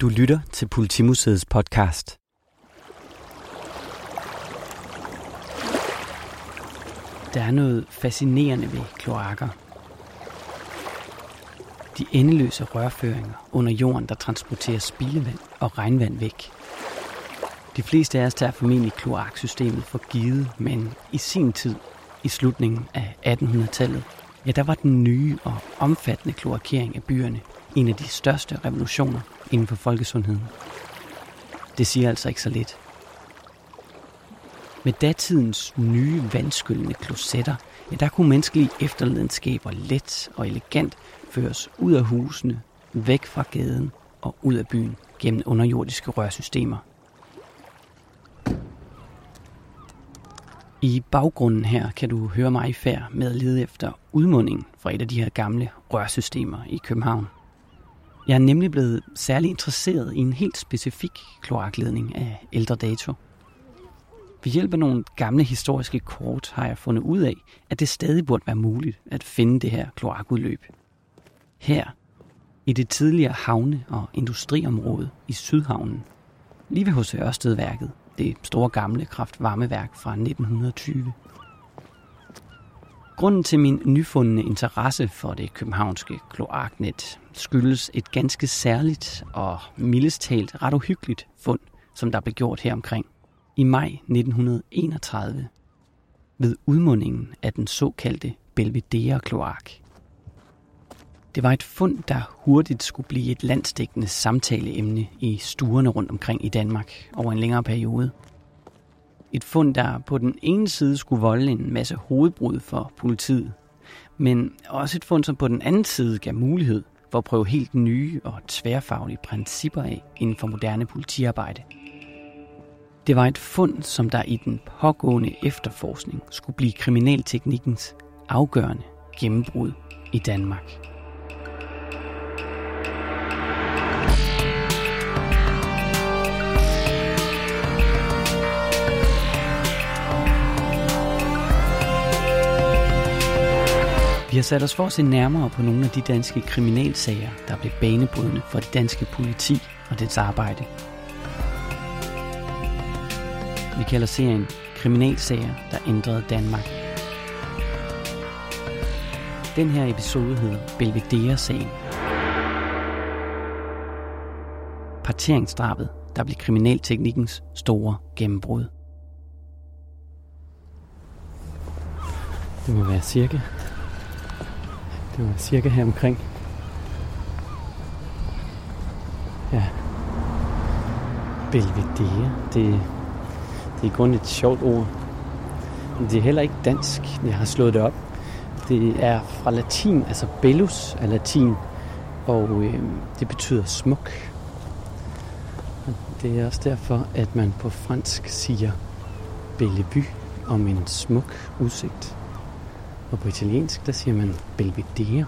Du lytter til Politimuseets podcast. Der er noget fascinerende ved kloakker. De endeløse rørføringer under jorden, der transporterer spildevand og regnvand væk. De fleste af os tager formentlig kloaksystemet for givet, men i sin tid, i slutningen af 1800-tallet, ja, der var den nye og omfattende kloakering af byerne en af de største revolutioner inden for folkesundheden. Det siger altså ikke så lidt. Med datidens nye vandskyllende klosetter, ja, der kunne menneskelige efterladenskaber let og elegant føres ud af husene, væk fra gaden og ud af byen gennem underjordiske rørsystemer. I baggrunden her kan du høre mig i færd med at lede efter udmundingen fra et af de her gamle rørsystemer i København. Jeg er nemlig blevet særlig interesseret i en helt specifik kloakledning af ældre dato. Ved hjælp af nogle gamle historiske kort har jeg fundet ud af, at det stadig burde være muligt at finde det her kloakudløb. Her, i det tidligere havne- og industriområde i Sydhavnen, lige ved hos Ørstedværket, det store gamle kraftvarmeværk fra 1920. Grunden til min nyfundne interesse for det københavnske kloaknet skyldes et ganske særligt og mildest talt ret uhyggeligt fund, som der blev gjort her omkring i maj 1931 ved udmundingen af den såkaldte Belvedere-kloak. Det var et fund, der hurtigt skulle blive et landstækkende samtaleemne i stuerne rundt omkring i Danmark over en længere periode. Et fund, der på den ene side skulle volde en masse hovedbrud for politiet, men også et fund, som på den anden side gav mulighed for at prøve helt nye og tværfaglige principper af inden for moderne politiarbejde. Det var et fund, som der i den pågående efterforskning skulle blive kriminalteknikkens afgørende gennembrud i Danmark. Vi har sat os for at se nærmere på nogle af de danske kriminalsager, der blev banebrydende for det danske politi og dets arbejde. Vi kalder serien Kriminalsager, der ændrede Danmark. Den her episode hedder Belvedere-sagen. Parteringsdrabet, der blev kriminalteknikkens store gennembrud. Det må være cirka det var cirka her omkring. Ja. Belvedere. Det, det er kun et sjovt ord. Det er heller ikke dansk. Jeg har slået det op. Det er fra latin, altså bellus er latin, og øh, det betyder smuk. Og det er også derfor, at man på fransk siger Bellevue om en smuk udsigt. Og på italiensk, der siger man Belvedere.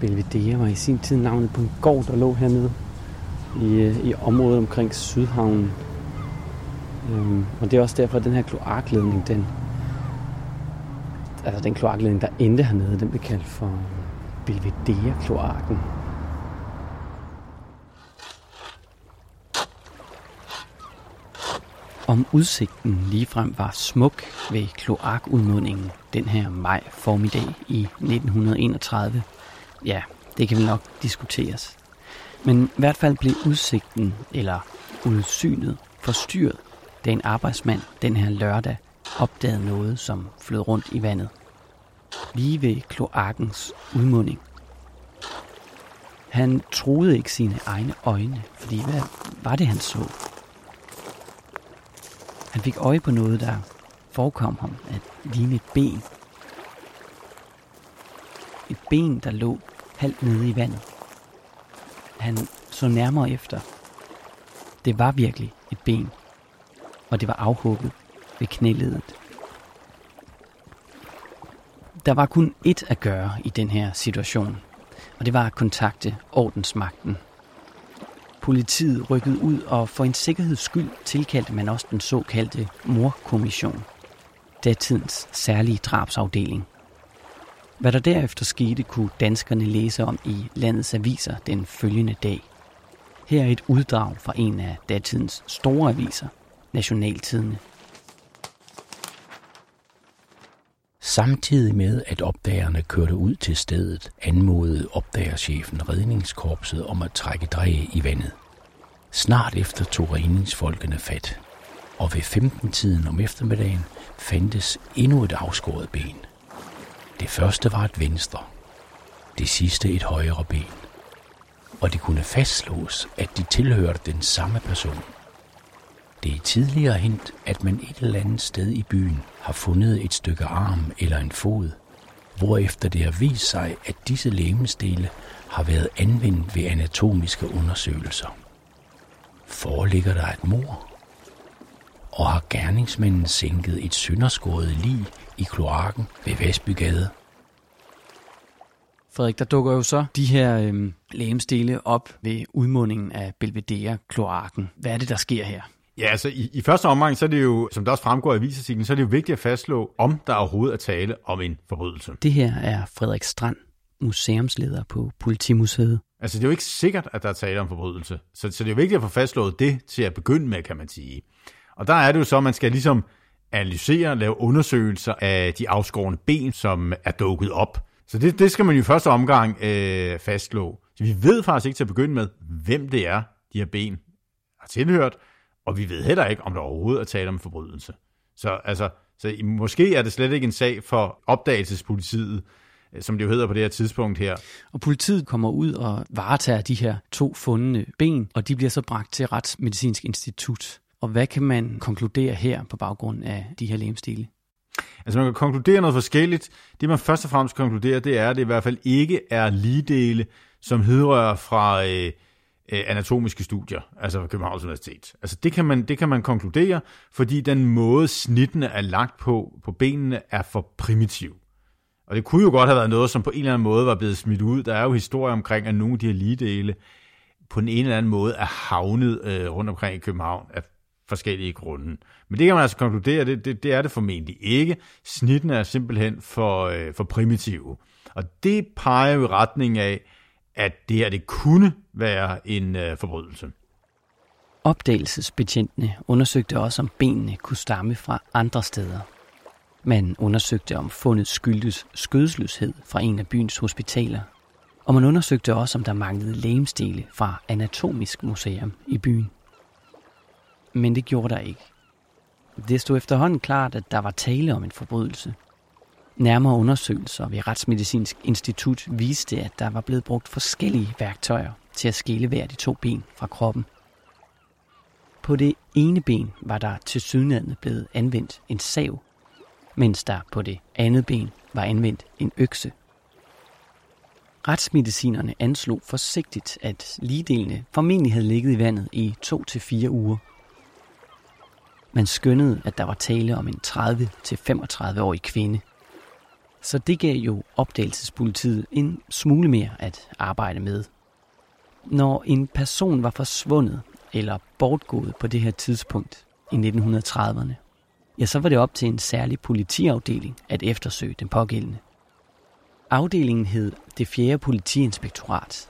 Belvedere var i sin tid navnet på en gård, der lå hernede i, øh, i området omkring Sydhavnen. Øhm, og det er også derfor, at den her kloakledning, den, altså den kloakledning, der endte hernede, den blev kaldt for Belvedere-kloakken. Om udsigten ligefrem var smuk ved kloakudmundingen den her maj formiddag i 1931, ja, det kan vi nok diskuteres. Men i hvert fald blev udsigten, eller udsynet, forstyrret, da en arbejdsmand den her lørdag opdagede noget, som flød rundt i vandet. Lige ved kloakkens udmunding. Han troede ikke sine egne øjne, fordi hvad var det, han så? Han fik øje på noget, der forekom ham at ligne et ben. Et ben, der lå halvt nede i vandet. Han så nærmere efter. Det var virkelig et ben, og det var afhugget ved knæledet. Der var kun ét at gøre i den her situation, og det var at kontakte ordensmagten Politiet rykkede ud, og for en sikkerheds skyld tilkaldte man også den såkaldte morkommission, datidens særlige drabsafdeling. Hvad der derefter skete, kunne danskerne læse om i landets aviser den følgende dag. Her er et uddrag fra en af datidens store aviser, Nationaltidene. Samtidig med, at opdagerne kørte ud til stedet, anmodede opdagerchefen redningskorpset om at trække dræge i vandet. Snart efter tog redningsfolkene fat, og ved 15-tiden om eftermiddagen fandtes endnu et afskåret ben. Det første var et venstre, det sidste et højre ben, og det kunne fastslås, at de tilhørte den samme person. Det er tidligere hent, at man et eller andet sted i byen har fundet et stykke arm eller en fod, hvorefter det har vist sig, at disse lemestele har været anvendt ved anatomiske undersøgelser. Foreligger der et mor? Og har gerningsmanden sænket et synderskåret lig i kloakken ved Vestbygade? Frederik, der dukker jo så de her øhm, lægemstele op ved udmundingen af Belvedere-kloakken. Hvad er det, der sker her? Ja, altså i, i første omgang, så er det jo, som der også fremgår af avisartiklen, så er det jo vigtigt at fastslå, om der overhovedet er tale om en forbrydelse. Det her er Frederik Strand, museumsleder på Politimuseet. Altså det er jo ikke sikkert, at der er tale om forbrydelse. Så, så det er jo vigtigt at få fastslået det til at begynde med, kan man sige. Og der er det jo så, at man skal ligesom analysere, lave undersøgelser af de afskårne ben, som er dukket op. Så det, det skal man jo i første omgang øh, fastslå. Så vi ved faktisk ikke til at begynde med, hvem det er, de her ben har tilhørt, og vi ved heller ikke, om der overhovedet er tale om forbrydelse. Så altså, så måske er det slet ikke en sag for opdagelsespolitiet, øh, som det jo hedder på det her tidspunkt her. Og politiet kommer ud og varetager de her to fundne ben, og de bliver så bragt til Retsmedicinsk Institut. Og hvad kan man konkludere her på baggrund af de her lægemstile? Altså man kan konkludere noget forskelligt. Det man først og fremmest konkluderer, det er, at det i hvert fald ikke er ligedele, som hedrører fra øh, øh, anatomiske studier, altså fra Københavns Universitet. Altså det kan, man, det kan man konkludere, fordi den måde snittene er lagt på, på benene, er for primitiv. Og det kunne jo godt have været noget, som på en eller anden måde var blevet smidt ud. Der er jo historier omkring, at nogle af de her ligedele på en eller anden måde er havnet øh, rundt omkring i København af forskellige grunde. Men det kan man altså konkludere, det, det, det er det formentlig ikke. Snittene er simpelthen for, øh, for primitive. Og det peger jo i retning af, at det her det kunne være en øh, forbrydelse. Opdagelsesbetjentene undersøgte også, om benene kunne stamme fra andre steder. Man undersøgte, om fundet skyldtes skødesløshed fra en af byens hospitaler. Og man undersøgte også, om der manglede lægemstele fra Anatomisk Museum i byen. Men det gjorde der ikke. Det stod efterhånden klart, at der var tale om en forbrydelse – Nærmere undersøgelser ved Retsmedicinsk Institut viste, at der var blevet brugt forskellige værktøjer til at skille hver de to ben fra kroppen. På det ene ben var der til sydlandet blevet anvendt en sav, mens der på det andet ben var anvendt en økse. Retsmedicinerne anslog forsigtigt, at ligedelene formentlig havde ligget i vandet i 2-4 uger. Man skønnede, at der var tale om en 30-35-årig kvinde – så det gav jo opdagelsespolitiet en smule mere at arbejde med. Når en person var forsvundet eller bortgået på det her tidspunkt i 1930'erne, ja, så var det op til en særlig politiafdeling at eftersøge den pågældende. Afdelingen hed det 4. politiinspektorat.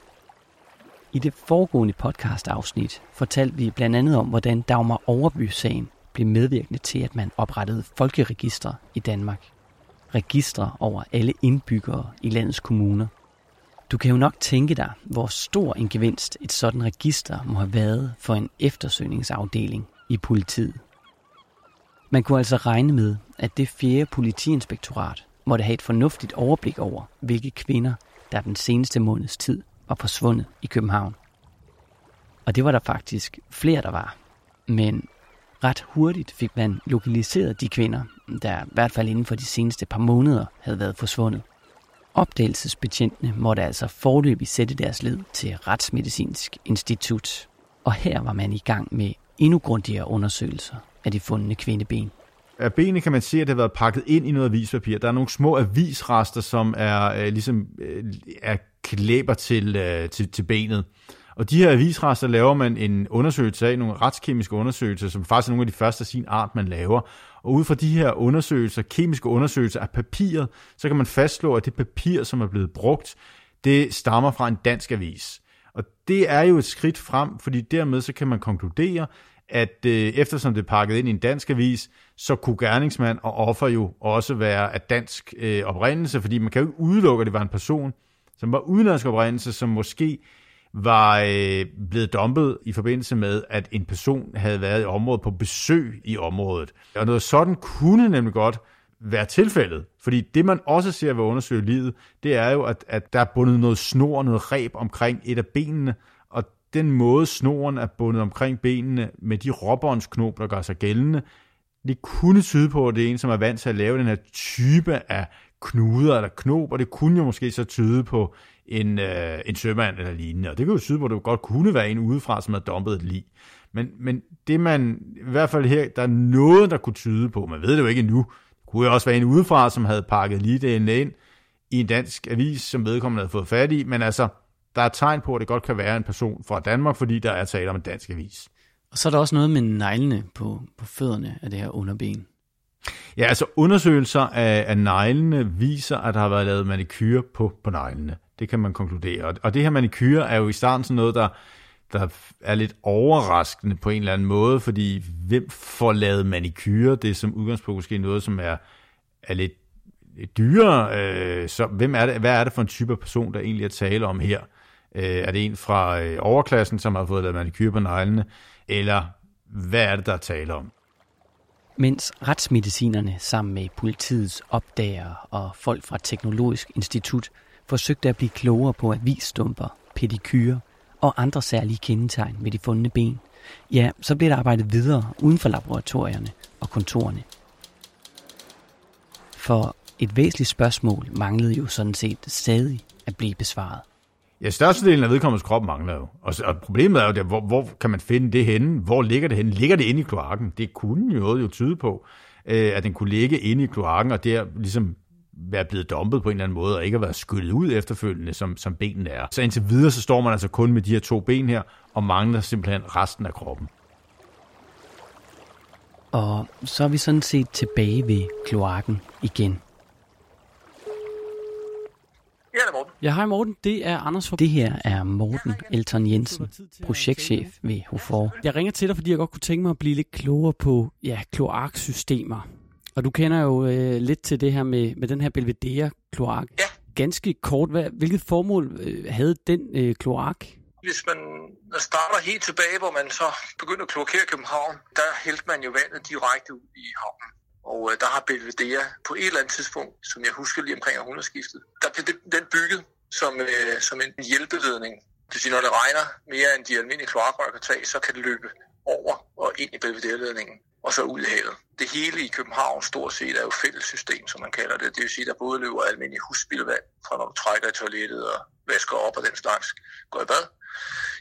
I det foregående podcast-afsnit fortalte vi blandt andet om, hvordan Dagmar Overby-sagen blev medvirkende til, at man oprettede folkeregistre i Danmark registre over alle indbyggere i landets kommuner. Du kan jo nok tænke dig, hvor stor en gevinst et sådan register må have været for en eftersøgningsafdeling i politiet. Man kunne altså regne med, at det fjerde politiinspektorat måtte have et fornuftigt overblik over, hvilke kvinder, der den seneste måneds tid var forsvundet i København. Og det var der faktisk flere, der var. Men ret hurtigt fik man lokaliseret de kvinder, der i hvert fald inden for de seneste par måneder havde været forsvundet. Opdagelsesbetjentene måtte altså forløbig sætte deres led til Retsmedicinsk Institut, og her var man i gang med endnu grundigere undersøgelser af de fundne kvindeben. Af benene kan man se, at det har været pakket ind i noget avispapir. Der er nogle små avisrester, som er øh, ligesom øh, er klæber til, øh, til, til benet. Og de her avisrester laver man en undersøgelse af, nogle retskemiske undersøgelser, som faktisk er nogle af de første af sin art, man laver. Og ud fra de her undersøgelser, kemiske undersøgelser af papiret, så kan man fastslå, at det papir, som er blevet brugt, det stammer fra en dansk avis. Og det er jo et skridt frem, fordi dermed så kan man konkludere, at øh, eftersom det er pakket ind i en dansk avis, så kunne gerningsmand og offer jo også være af dansk øh, oprindelse, fordi man kan jo ikke udelukke, at det var en person, som var udenlandsk oprindelse, som måske var øh, blevet dumpet i forbindelse med, at en person havde været i området på besøg i området. Og noget sådan kunne nemlig godt være tilfældet. Fordi det, man også ser ved at undersøge livet, det er jo, at, at der er bundet noget snor, noget reb omkring et af benene, og den måde snoren er bundet omkring benene med de råbåndsknop, der gør sig gældende, det kunne tyde på, at det er en, som er vant til at lave den her type af knuder eller knob, og det kunne jo måske så tyde på en, øh, en sømand eller lignende. Og det kan jo tyde på, at det godt kunne være en udefra, som har dumpet et lig. Men, men det man, i hvert fald her, der er noget, der kunne tyde på, man ved det jo ikke endnu, det kunne jo også være en udefra, som havde pakket lige det ind i en dansk avis, som vedkommende havde fået fat i, men altså, der er tegn på, at det godt kan være en person fra Danmark, fordi der er tale om en dansk avis. Og så er der også noget med neglene på, på fødderne af det her underben. Ja, altså undersøgelser af, af neglene viser, at der har været lavet manikyr på, på neglene. Det kan man konkludere. Og det her manikyr er jo i starten sådan noget, der, der er lidt overraskende på en eller anden måde, fordi hvem får lavet manikyr? Det er som udgangspunkt måske noget, som er, er lidt dyrere. Øh, så hvem er det, hvad er det for en type af person, der egentlig er tale om her? Øh, er det en fra øh, overklassen, som har fået lavet manikyr på neglene? Eller hvad er det, der er tale om? Mens retsmedicinerne sammen med politiets opdager og folk fra Teknologisk Institut forsøgte at blive klogere på avisstumper, pedikyrer og andre særlige kendetegn ved de fundne ben, ja, så blev der arbejdet videre uden for laboratorierne og kontorerne. For et væsentligt spørgsmål manglede jo sådan set stadig at blive besvaret. Ja, størstedelen af vedkommendes krop mangler jo. Og, og problemet er jo, der, hvor, hvor kan man finde det henne? Hvor ligger det henne? Ligger det inde i kloakken? Det kunne jo noget jo tyde på, øh, at den kunne ligge inde i kloakken, og der ligesom være blevet dumpet på en eller anden måde, og ikke have været skyllet ud efterfølgende, som, som benene er. Så indtil videre, så står man altså kun med de her to ben her, og mangler simpelthen resten af kroppen. Og så er vi sådan set tilbage ved kloakken igen. Ja, det er Morten. Ja, hej Morten. Det er Anders for... Det her er Morten Elton Jensen, projektchef ved HOFOR. Jeg ringer til dig, fordi jeg godt kunne tænke mig at blive lidt klogere på ja, kloaksystemer. Og du kender jo øh, lidt til det her med, med den her Belvedere-kloak. Ja. Ganske kort, hvad, hvilket formål øh, havde den øh, kloak? Hvis man starter helt tilbage, hvor man så begynder at kloakere København, der hældte man jo vandet direkte ud i havnen. Og øh, der har Belvedere på et eller andet tidspunkt, som jeg husker lige omkring århundredeskiftet, der blev den bygget som, øh, som en hjælpeledning. Det vil sige, når det regner mere end de almindelige kloakrør kan tage, så kan det løbe over og ind i Belvedere-ledningen og så ud i havet. Det hele i København stort set er jo fælles system, som man kalder det. Det vil sige, at der både løber almindelig husspildevand, fra når du trækker i toilettet og vasker op og den slags, går i bad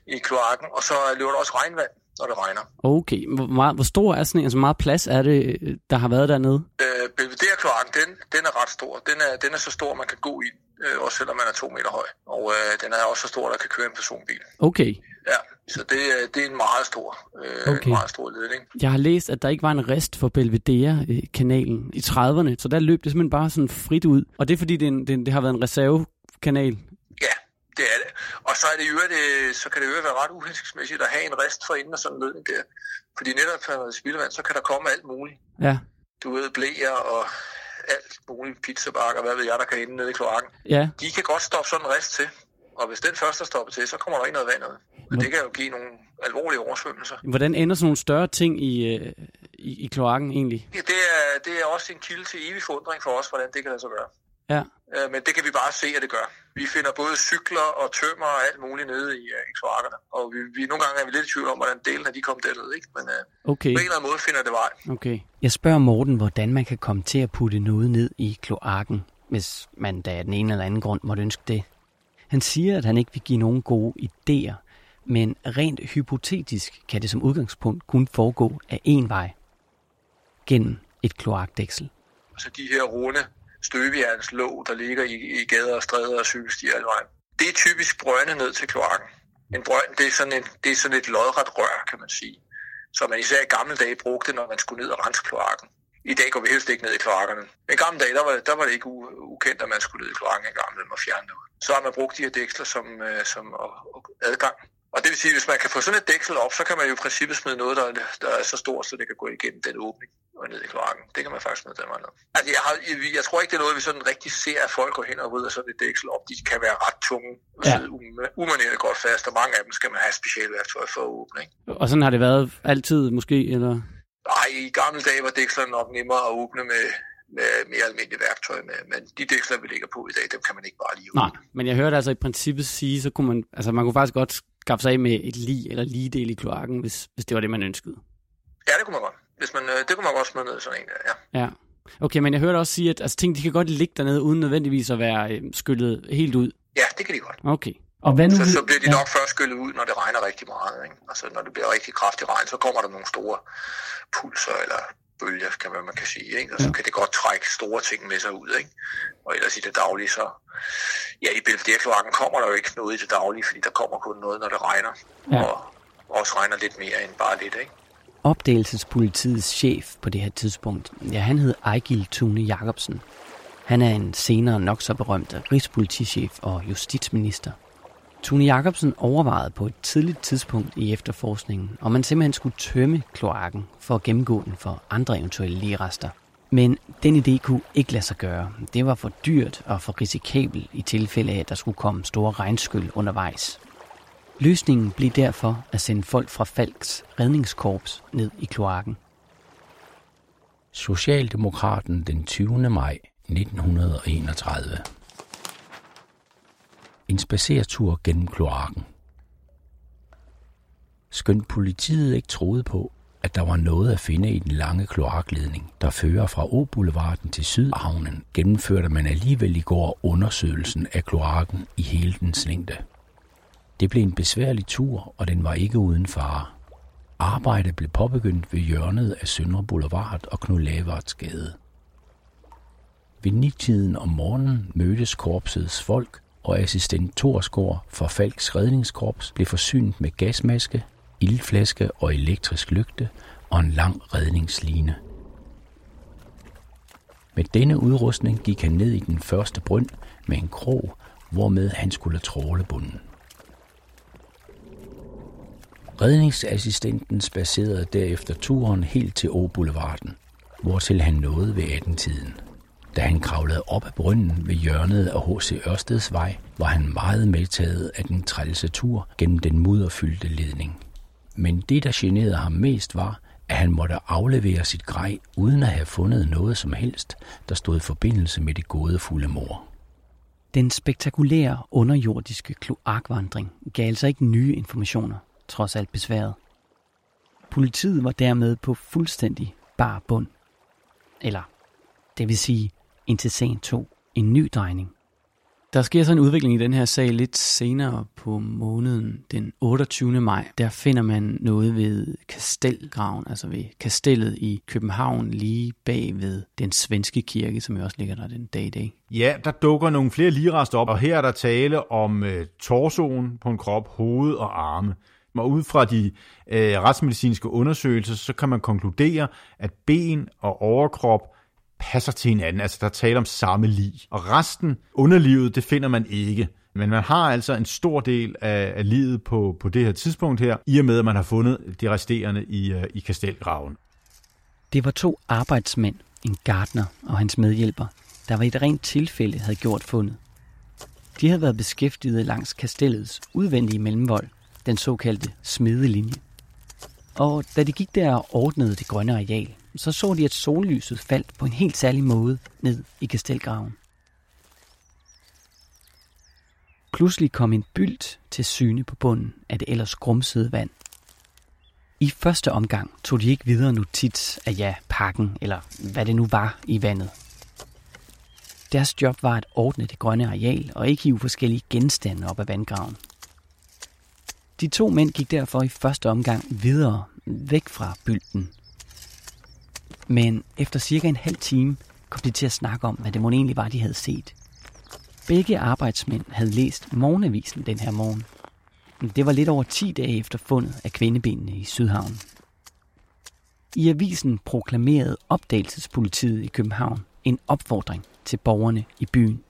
i kloakken, og så løber der også regnvand, når det regner. Okay, hvor, meget, hvor stor er sådan en, altså meget plads er det, der har været dernede? Øh, Belvedere-kloakken, den, den er ret stor. Den er, den er så stor, man kan gå i, øh, også selvom man er to meter høj. Og øh, den er også så stor, der kan køre en personbil. Okay. Ja, så det, det er en meget stor, øh, Okay. en meget stor ledning. Jeg har læst, at der ikke var en rest for Belvedere-kanalen i 30'erne, så der løb det simpelthen bare sådan frit ud. Og det er fordi, det, en, det, det har været en reservekanal. Det er det. Og så, er det jo, det, så kan det jo være ret uhensigtsmæssigt at have en rest for inden af sådan ledning der. Fordi netop for noget spildevand, så kan der komme alt muligt. Ja, Du ved, blæer og alt muligt, pizzabakker, hvad ved jeg, der kan ende nede i kloakken. ja. De kan godt stoppe sådan en rest til. Og hvis den først er stoppet til, så kommer der ikke noget vand ud. Og det kan jo give nogle alvorlige oversvømmelser. Hvordan ender sådan nogle større ting i, øh, i, i kloakken egentlig? Ja, det, er, det er også en kilde til evig forundring for os, hvordan det kan lade sig gøre. Ja, Øh, Men det kan vi bare se, at det gør. Vi finder både cykler og tømmer og alt muligt nede i, øh, i kloakkerne. Og vi, vi, nogle gange er vi lidt i tvivl om, hvordan delen af de kom derned. Ikke? Men øh, okay. på en eller anden måde finder det vej. Okay. Jeg spørger Morten, hvordan man kan komme til at putte noget ned i kloakken, hvis man da af den ene eller anden grund måtte ønske det. Han siger, at han ikke vil give nogen gode idéer, men rent hypotetisk kan det som udgangspunkt kun foregå af én vej. Gennem et kloakdæksel. Altså de her runde støbejernslåg, der ligger i, i gader og stræder og cykelstier alle vejen. Det er typisk brønde ned til kloakken. En brønd, det er sådan, en, det er sådan et lodret rør, kan man sige. Som man især i gamle dage brugte, når man skulle ned og rense kloakken. I dag går vi helst ikke ned i kloakkerne. Men i gamle dage, der var, der var det ikke ukendt, at man skulle ned i kloakken i gamle og fjerne det ud. Så har man brugt de her dæksler som, øh, som adgang. Og det vil sige, at hvis man kan få sådan et dæksel op, så kan man jo i princippet smide noget, der, der er så stort, så det kan gå igennem den åbning og ned i kloakken. Det kan man faktisk smide den ned. Altså, jeg, har, jeg, tror ikke, det er noget, vi sådan rigtig ser, at folk går hen og rydder sådan et dæksel op. De kan være ret tunge og ja. sidde godt fast, og mange af dem skal man have specialværktøj for at åbne. Ikke? Og sådan har det været altid måske, eller? Nej, i gamle dage var dækslerne nok nemmere at åbne med, med mere almindeligt værktøj med, men de dæksler, vi ligger på i dag, dem kan man ikke bare lige åbne. Nej, men jeg hørte altså i princippet sige, så kunne man, altså man kunne faktisk godt skaffe sig af med et lig eller ligedel i kloakken, hvis, hvis det var det, man ønskede. Ja, det kunne man godt. Hvis man, øh, det kunne man godt smide ned sådan en der, ja. Ja. Okay, men jeg hørte også sige, at altså, ting de kan godt ligge dernede, uden nødvendigvis at være øh, skyllet helt ud. Ja, det kan de godt. Okay. Og hvad nu? Så, så bliver de ja. nok først skyllet ud, når det regner rigtig meget. Ikke? Altså, når det bliver rigtig kraftig regn, så kommer der nogle store pulser eller bølger, kan man, man kan sige. Ikke? Og så kan det godt trække store ting med sig ud. Ikke? Og ellers i det daglige, så... Ja, i Belvedere-kloakken kommer der jo ikke noget i det daglige, fordi der kommer kun noget, når det regner. Ja. Og også regner lidt mere end bare lidt, ikke? Opdagelsespolitiets chef på det her tidspunkt, ja, han hed Ejgil Tune Jacobsen. Han er en senere nok så berømt rigspolitichef og justitsminister. Tune Jacobsen overvejede på et tidligt tidspunkt i efterforskningen, om man simpelthen skulle tømme kloakken for at gennemgå den for andre eventuelle ligerester. Men den idé kunne ikke lade sig gøre. Det var for dyrt og for risikabel i tilfælde af, at der skulle komme store regnskyld undervejs. Løsningen blev derfor at sende folk fra Falks redningskorps ned i kloakken. Socialdemokraten den 20. maj 1931. En spaceretur gennem kloakken. Skønt politiet ikke troede på, at der var noget at finde i den lange kloakledning, der fører fra O-boulevarden til Sydhavnen, gennemførte man alligevel i går undersøgelsen af kloakken i hele dens længde. Det blev en besværlig tur, og den var ikke uden fare. Arbejdet blev påbegyndt ved hjørnet af Søndre Boulevard og Knud Lavards gade. Ved nitiden om morgenen mødtes korpsets folk, og assistent Torsgaard fra Falks redningskorps blev forsynet med gasmaske, ildflaske og elektrisk lygte og en lang redningsline. Med denne udrustning gik han ned i den første brønd med en krog, hvormed han skulle tråle bunden. Redningsassistenten spacerede derefter turen helt til Å-boulevarden, hvortil han nåede ved 18-tiden. Da han kravlede op ad brønden ved hjørnet af H.C. Ørsteds vej, var han meget medtaget af den trælse tur gennem den mudderfyldte ledning. Men det, der generede ham mest, var, at han måtte aflevere sit grej, uden at have fundet noget som helst, der stod i forbindelse med det gådefulde mor. Den spektakulære underjordiske kloakvandring gav altså ikke nye informationer trods alt besværet. Politiet var dermed på fuldstændig bar bund. Eller, det vil sige, indtil sagen tog en ny drejning. Der sker så en udvikling i den her sag lidt senere på måneden, den 28. maj. Der finder man noget ved Kastelgraven, altså ved kastellet i København, lige bag ved den svenske kirke, som jo også ligger der den dag i dag. Ja, der dukker nogle flere ligerester op, og her er der tale om uh, torsoen på en krop, hoved og arme. Og ud fra de øh, retsmedicinske undersøgelser, så kan man konkludere, at ben og overkrop passer til hinanden. Altså, der taler om samme lig. Og resten, underlivet, det finder man ikke. Men man har altså en stor del af, af livet på, på det her tidspunkt her, i og med, at man har fundet de resterende i, øh, i kastelgraven. Det var to arbejdsmænd, en gartner og hans medhjælper, der var i et rent tilfælde havde gjort fundet. De havde været beskæftiget langs kastellets udvendige mellemvold, den såkaldte smedelinje. Og da de gik der og ordnede det grønne areal, så så de, at sollyset faldt på en helt særlig måde ned i kastelgraven. Pludselig kom en bylt til syne på bunden af det ellers grumsede vand. I første omgang tog de ikke videre notits af ja, pakken, eller hvad det nu var i vandet. Deres job var at ordne det grønne areal og ikke hive forskellige genstande op af vandgraven. De to mænd gik derfor i første omgang videre væk fra bylten men efter cirka en halv time kom de til at snakke om, hvad det måske egentlig var, de havde set. Begge arbejdsmænd havde læst morgenavisen den her morgen. Det var lidt over 10 dage efter fundet af kvindebenene i Sydhavn. I avisen proklamerede opdagelsespolitiet i København en opfordring til borgerne i byen.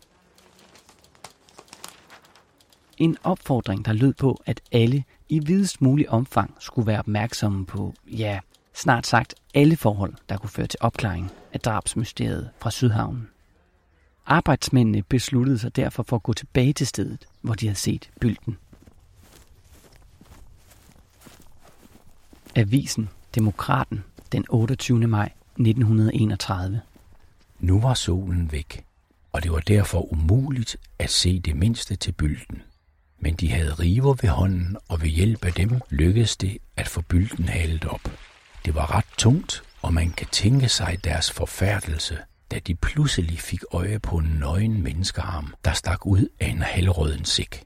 En opfordring, der lød på, at alle i videst mulig omfang skulle være opmærksomme på, ja, snart sagt alle forhold, der kunne føre til opklaring af drabsmysteriet fra Sydhavnen. Arbejdsmændene besluttede sig derfor for at gå tilbage til stedet, hvor de havde set bylden. Avisen Demokraten den 28. maj 1931. Nu var solen væk, og det var derfor umuligt at se det mindste til bylden. Men de havde river ved hånden, og ved hjælp af dem lykkedes det at få bylden halet op. Det var ret tungt, og man kan tænke sig deres forfærdelse, da de pludselig fik øje på en nøgen menneskearm, der stak ud af en halvrøden sæk.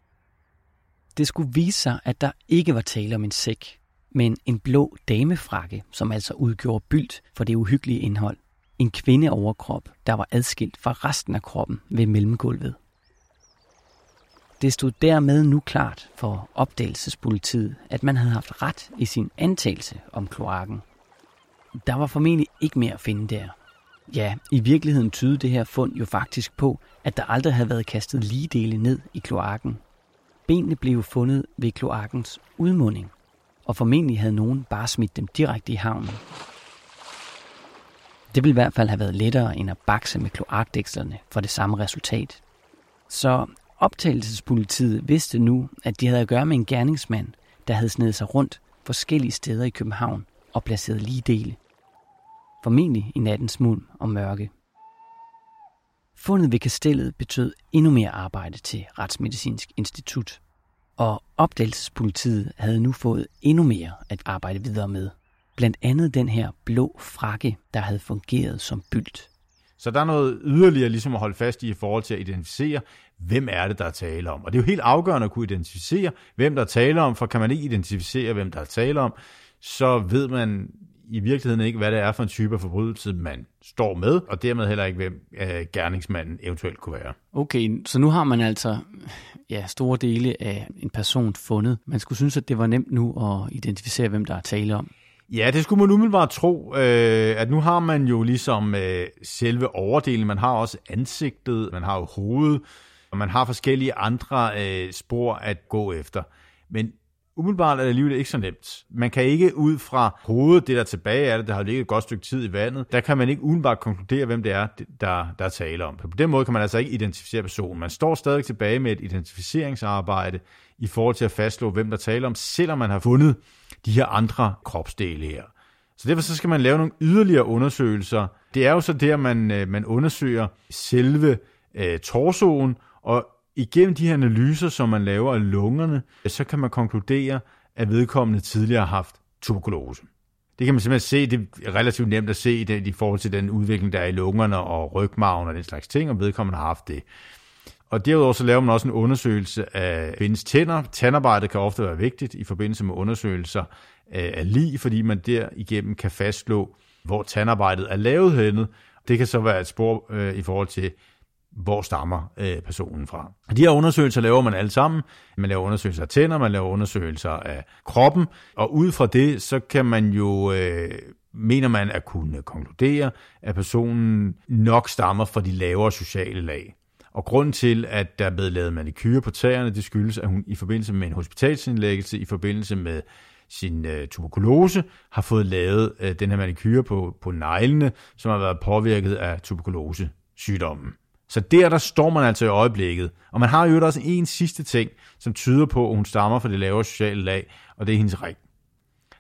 Det skulle vise sig, at der ikke var tale om en sæk, men en blå damefrakke, som altså udgjorde bylt for det uhyggelige indhold. En kvindeoverkrop, der var adskilt fra resten af kroppen ved mellemgulvet. Det stod dermed nu klart for opdagelsespolitiet, at man havde haft ret i sin antagelse om kloakken. Der var formentlig ikke mere at finde der. Ja, i virkeligheden tydede det her fund jo faktisk på, at der aldrig havde været kastet ligedele ned i kloakken. Benene blev fundet ved kloakkens udmunding, og formentlig havde nogen bare smidt dem direkte i havnen. Det ville i hvert fald have været lettere end at bakse med kloakdækslerne for det samme resultat. Så optagelsespolitiet vidste nu, at de havde at gøre med en gerningsmand, der havde snedet sig rundt forskellige steder i København og placeret lige dele. Formentlig i nattens mulm og mørke. Fundet ved kastellet betød endnu mere arbejde til Retsmedicinsk Institut, og opdagelsespolitiet havde nu fået endnu mere at arbejde videre med. Blandt andet den her blå frakke, der havde fungeret som bylt. Så der er noget yderligere ligesom at holde fast i i forhold til at identificere, hvem er det, der er tale om. Og det er jo helt afgørende at kunne identificere, hvem der er tale om, for kan man ikke identificere, hvem der er tale om, så ved man i virkeligheden ikke, hvad det er for en type af forbrydelse, man står med, og dermed heller ikke, hvem øh, gerningsmanden eventuelt kunne være. Okay, så nu har man altså ja, store dele af en person fundet. Man skulle synes, at det var nemt nu at identificere, hvem der er tale om. Ja, det skulle man umiddelbart tro, øh, at nu har man jo ligesom øh, selve overdelen, man har også ansigtet, man har jo hovedet, og man har forskellige andre øh, spor at gå efter. Men umiddelbart er det alligevel ikke så nemt. Man kan ikke ud fra hovedet, det der tilbage er det, der har ligget et godt stykke tid i vandet, der kan man ikke umiddelbart konkludere, hvem det er, der, der er tale om. På den måde kan man altså ikke identificere personen. Man står stadig tilbage med et identificeringsarbejde i forhold til at fastslå, hvem der taler om, selvom man har fundet de her andre kropsdele her. Så derfor så skal man lave nogle yderligere undersøgelser. Det er jo så der, man, øh, man undersøger selve øh, torsoen, og igennem de her analyser, som man laver af lungerne, så kan man konkludere, at vedkommende tidligere har haft tuberkulose. Det kan man simpelthen se, det er relativt nemt at se det i forhold til den udvikling, der er i lungerne og rygmarven og den slags ting, og vedkommende har haft det. Og derudover så laver man også en undersøgelse af kvindens tænder. Tandarbejdet kan ofte være vigtigt i forbindelse med undersøgelser af lig, fordi man derigennem kan fastslå, hvor tandarbejdet er lavet henne. Det kan så være et spor øh, i forhold til, hvor stammer øh, personen fra. De her undersøgelser laver man alle sammen. Man laver undersøgelser af tænder, man laver undersøgelser af kroppen, og ud fra det, så kan man jo, øh, mener man at kunne konkludere, at personen nok stammer fra de lavere sociale lag. Og grunden til, at der er blevet lavet manikyre på tæerne, det skyldes, at hun i forbindelse med en hospitalsindlæggelse, i forbindelse med sin øh, tuberkulose, har fået lavet øh, den her manikyre på, på neglene, som har været påvirket af tuberkulose-sygdommen. Så der, der står man altså i øjeblikket. Og man har jo også en sidste ting, som tyder på, at hun stammer fra det lavere sociale lag, og det er hendes ring.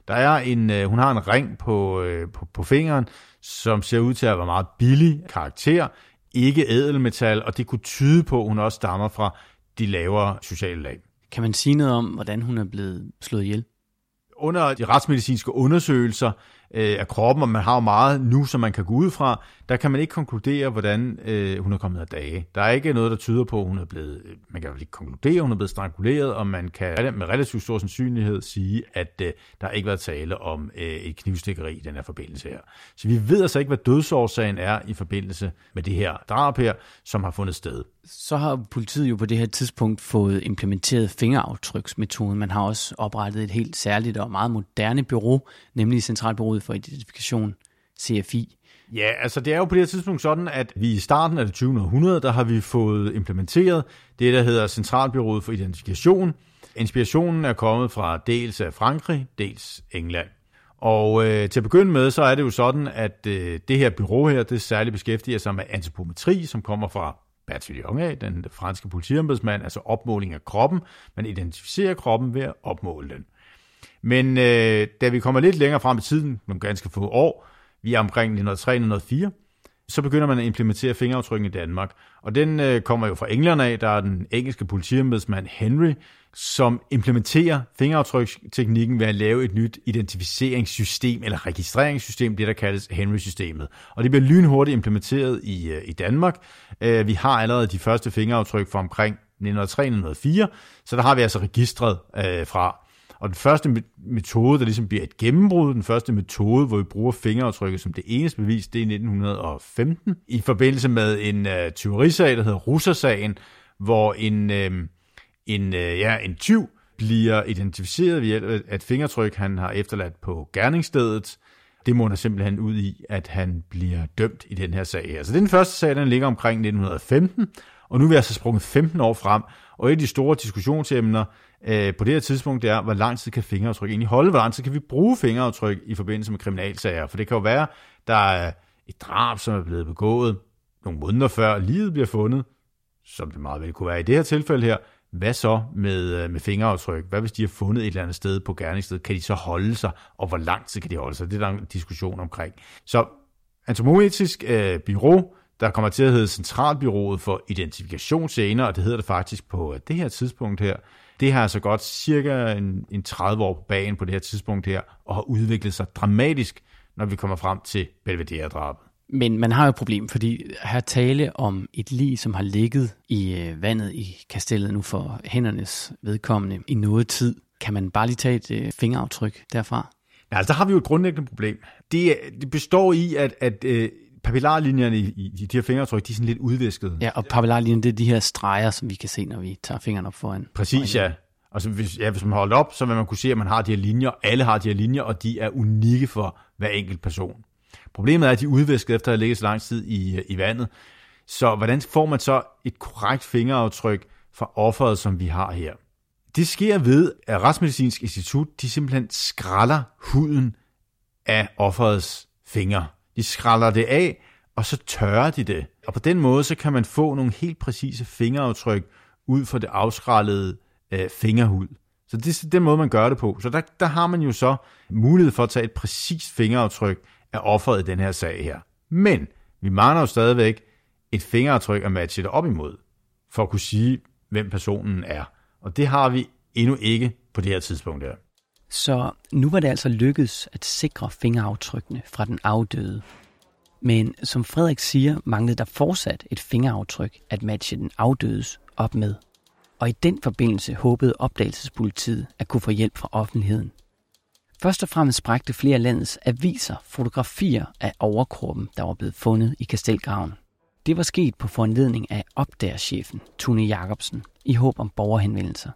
Der er en, øh, hun har en ring på, øh, på, på fingeren, som ser ud til at være meget billig karakter, ikke ædelmetal, og det kunne tyde på, at hun også stammer fra de lavere sociale lag. Kan man sige noget om, hvordan hun er blevet slået ihjel? Under de retsmedicinske undersøgelser øh, af kroppen, og man har jo meget nu, som man kan gå ud fra, der kan man ikke konkludere, hvordan øh, hun er kommet af dage. Der er ikke noget, der tyder på, at hun er blevet, øh, man kan ikke konkludere, at hun er blevet stranguleret, og man kan med relativt stor sandsynlighed sige, at øh, der har ikke været tale om øh, et knivstikkeri i den her forbindelse her. Så vi ved altså ikke, hvad dødsårsagen er i forbindelse med det her drab her, som har fundet sted. Så har politiet jo på det her tidspunkt fået implementeret fingeraftryksmetoden. Man har også oprettet et helt særligt og meget moderne bureau, nemlig Centralbureauet for Identifikation, CFI. Ja, altså det er jo på det her tidspunkt sådan, at vi i starten af det 20. århundrede, der har vi fået implementeret det, der hedder Centralbyrået for Identifikation. Inspirationen er kommet fra dels af Frankrig, dels England. Og øh, til at begynde med, så er det jo sådan, at øh, det her bureau her, det særligt beskæftiger sig med antropometri, som kommer fra Bertillon af, den franske politiembedsmand, altså opmåling af kroppen. Man identificerer kroppen ved at opmåle den. Men øh, da vi kommer lidt længere frem i tiden, nogle ganske få år, vi er omkring 1903-1904, så begynder man at implementere fingeraftrykken i Danmark. Og den øh, kommer jo fra England af, der er den engelske politiembedsmand Henry, som implementerer fingeraftryksteknikken ved at lave et nyt identificeringssystem eller registreringssystem, det der kaldes Henry-systemet. Og det bliver lynhurtigt implementeret i, øh, i Danmark. Øh, vi har allerede de første fingeraftryk fra omkring 1903-1904, så der har vi altså registret øh, fra. Og den første metode, der ligesom bliver et gennembrud, den første metode, hvor vi bruger fingeraftrykket som det eneste bevis, det er i 1915, i forbindelse med en øh, tyverisag, der hedder Russersagen, hvor en, øh, en, øh, ja, en tyv bliver identificeret ved hjælp af et fingertryk, han har efterladt på gerningsstedet. Det munder simpelthen ud i, at han bliver dømt i den her sag her. Så den første sag, den ligger omkring 1915, og nu er vi altså sprunget 15 år frem, og et af de store diskussionsemner øh, på det her tidspunkt, det er, hvor lang tid kan fingeraftryk egentlig holde? Hvor lang tid kan vi bruge fingeraftryk i forbindelse med kriminalsager? For det kan jo være, der er et drab, som er blevet begået nogle måneder før livet bliver fundet, som det meget vel kunne være i det her tilfælde her. Hvad så med, øh, med fingeraftryk? Hvad hvis de har fundet et eller andet sted på gerningsstedet? Kan de så holde sig? Og hvor lang tid kan de holde sig? Det er der en diskussion omkring. Så Antomoetisk øh, bureau der kommer til at hedde Centralbyrået for Identifikation senere, og det hedder det faktisk på øh, det her tidspunkt her. Det har altså godt cirka en, en 30 år på bagen på det her tidspunkt her, og har udviklet sig dramatisk, når vi kommer frem til Belvedere-drabet. Men man har jo et problem, fordi her tale om et lig, som har ligget i øh, vandet i kastellet nu for hændernes vedkommende i noget tid. Kan man bare lige tage et øh, fingeraftryk derfra? Ja, altså der har vi jo et grundlæggende problem. Det, det består i, at, at øh, papillarlinjerne i, i, i de her fingeraftryk, de er sådan lidt udviskede. Ja, og papillarlinjerne, det er de her streger, som vi kan se, når vi tager fingeren op foran. Præcis, ja. Altså, hvis, ja, hvis man holder op, så vil man kunne se, at man har de her linjer. Alle har de her linjer, og de er unikke for hver enkelt person. Problemet er, at de er udvisket efter at have ligget så lang tid i, i vandet. Så hvordan får man så et korrekt fingeraftryk fra offeret, som vi har her? Det sker ved, at Retsmedicinsk Institut de simpelthen skralder huden af offerets fingre. De skræller det af, og så tørrer de det. Og på den måde, så kan man få nogle helt præcise fingeraftryk ud fra det afskrællede øh, fingerhud. Så det er den måde, man gør det på. Så der, der har man jo så mulighed for at tage et præcist fingeraftryk af offeret i den her sag her. Men vi mangler jo stadigvæk et fingeraftryk at matche det op imod, for at kunne sige, hvem personen er. Og det har vi endnu ikke på det her tidspunkt her. Så nu var det altså lykkedes at sikre fingeraftrykkene fra den afdøde. Men som Frederik siger, manglede der fortsat et fingeraftryk at matche den afdødes op med. Og i den forbindelse håbede opdagelsespolitiet at kunne få hjælp fra offentligheden. Først og fremmest bragte flere af landets aviser fotografier af overkroppen, der var blevet fundet i Kastelgraven. Det var sket på foranledning af opdagerchefen, Tune Jacobsen, i håb om borgerhenvendelser.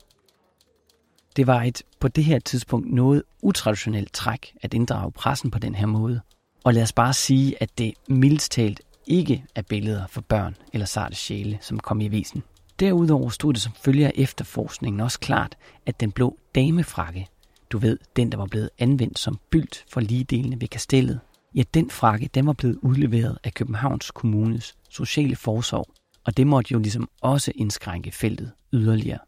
Det var et på det her tidspunkt noget utraditionelt træk at inddrage pressen på den her måde. Og lad os bare sige, at det mildest talt ikke er billeder for børn eller sarte sjæle, som kom i avisen. Derudover stod det som følger af efterforskningen også klart, at den blå damefrakke, du ved, den der var blevet anvendt som bylt for ligedelene ved kastellet, ja, den frakke, den var blevet udleveret af Københavns Kommunes sociale forsorg, og det måtte jo ligesom også indskrænke feltet yderligere.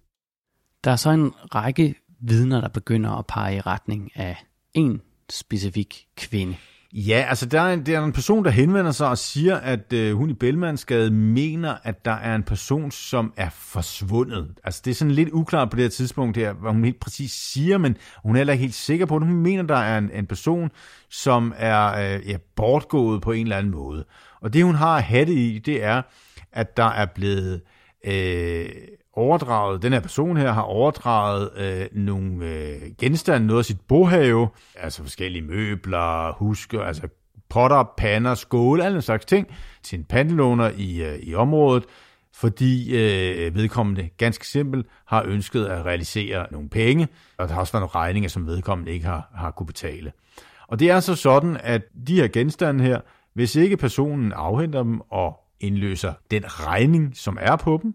Der er så en række vidner, der begynder at pege i retning af en specifik kvinde. Ja, altså der er, en, der er en person, der henvender sig og siger, at øh, hun i Bellmansgade mener, at der er en person, som er forsvundet. Altså det er sådan lidt uklart på det her tidspunkt her, hvad hun helt præcis siger, men hun er heller ikke helt sikker på det. Hun mener, der er en, en person, som er øh, ja, bortgået på en eller anden måde. Og det hun har at have det i, det er, at der er blevet øh, overdraget, den her person her har overdraget øh, nogle øh, genstande, noget af sit bohave, altså forskellige møbler, husker, altså potter, pander, skåle, alle slags ting, til en pandelåner i, øh, i området, fordi øh, vedkommende ganske simpelt har ønsket at realisere nogle penge, og der har også været nogle regninger, som vedkommende ikke har, har kunne betale. Og det er så sådan, at de her genstande her, hvis ikke personen afhenter dem og indløser den regning, som er på dem,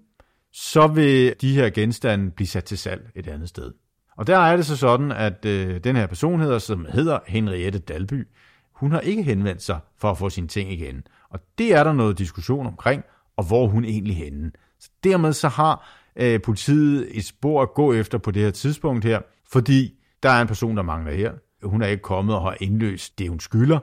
så vil de her genstande blive sat til salg et andet sted. Og der er det så sådan, at øh, den her person hedder, som hedder Henriette Dalby, hun har ikke henvendt sig for at få sine ting igen. Og det er der noget diskussion omkring, og hvor hun egentlig henne. Så dermed så har øh, politiet et spor at gå efter på det her tidspunkt her, fordi der er en person, der mangler her. Hun er ikke kommet og har indløst det, hun skylder,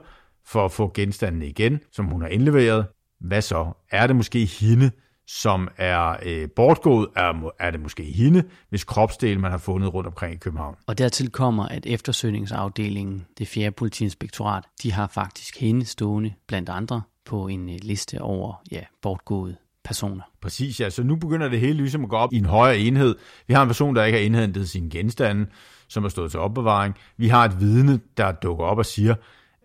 for at få genstandene igen, som hun har indleveret. Hvad så? Er det måske hende, som er øh, bortgået, er, er det måske hende, hvis kropsdel man har fundet rundt omkring i København. Og dertil kommer, at eftersøgningsafdelingen, det fjerde politiinspektorat, de har faktisk hende stående blandt andre på en øh, liste over ja, bortgåede personer. Præcis, ja. Så nu begynder det hele ligesom at gå op i en højere enhed. Vi har en person, der ikke har indhentet sine genstande, som er stået til opbevaring. Vi har et vidne, der dukker op og siger,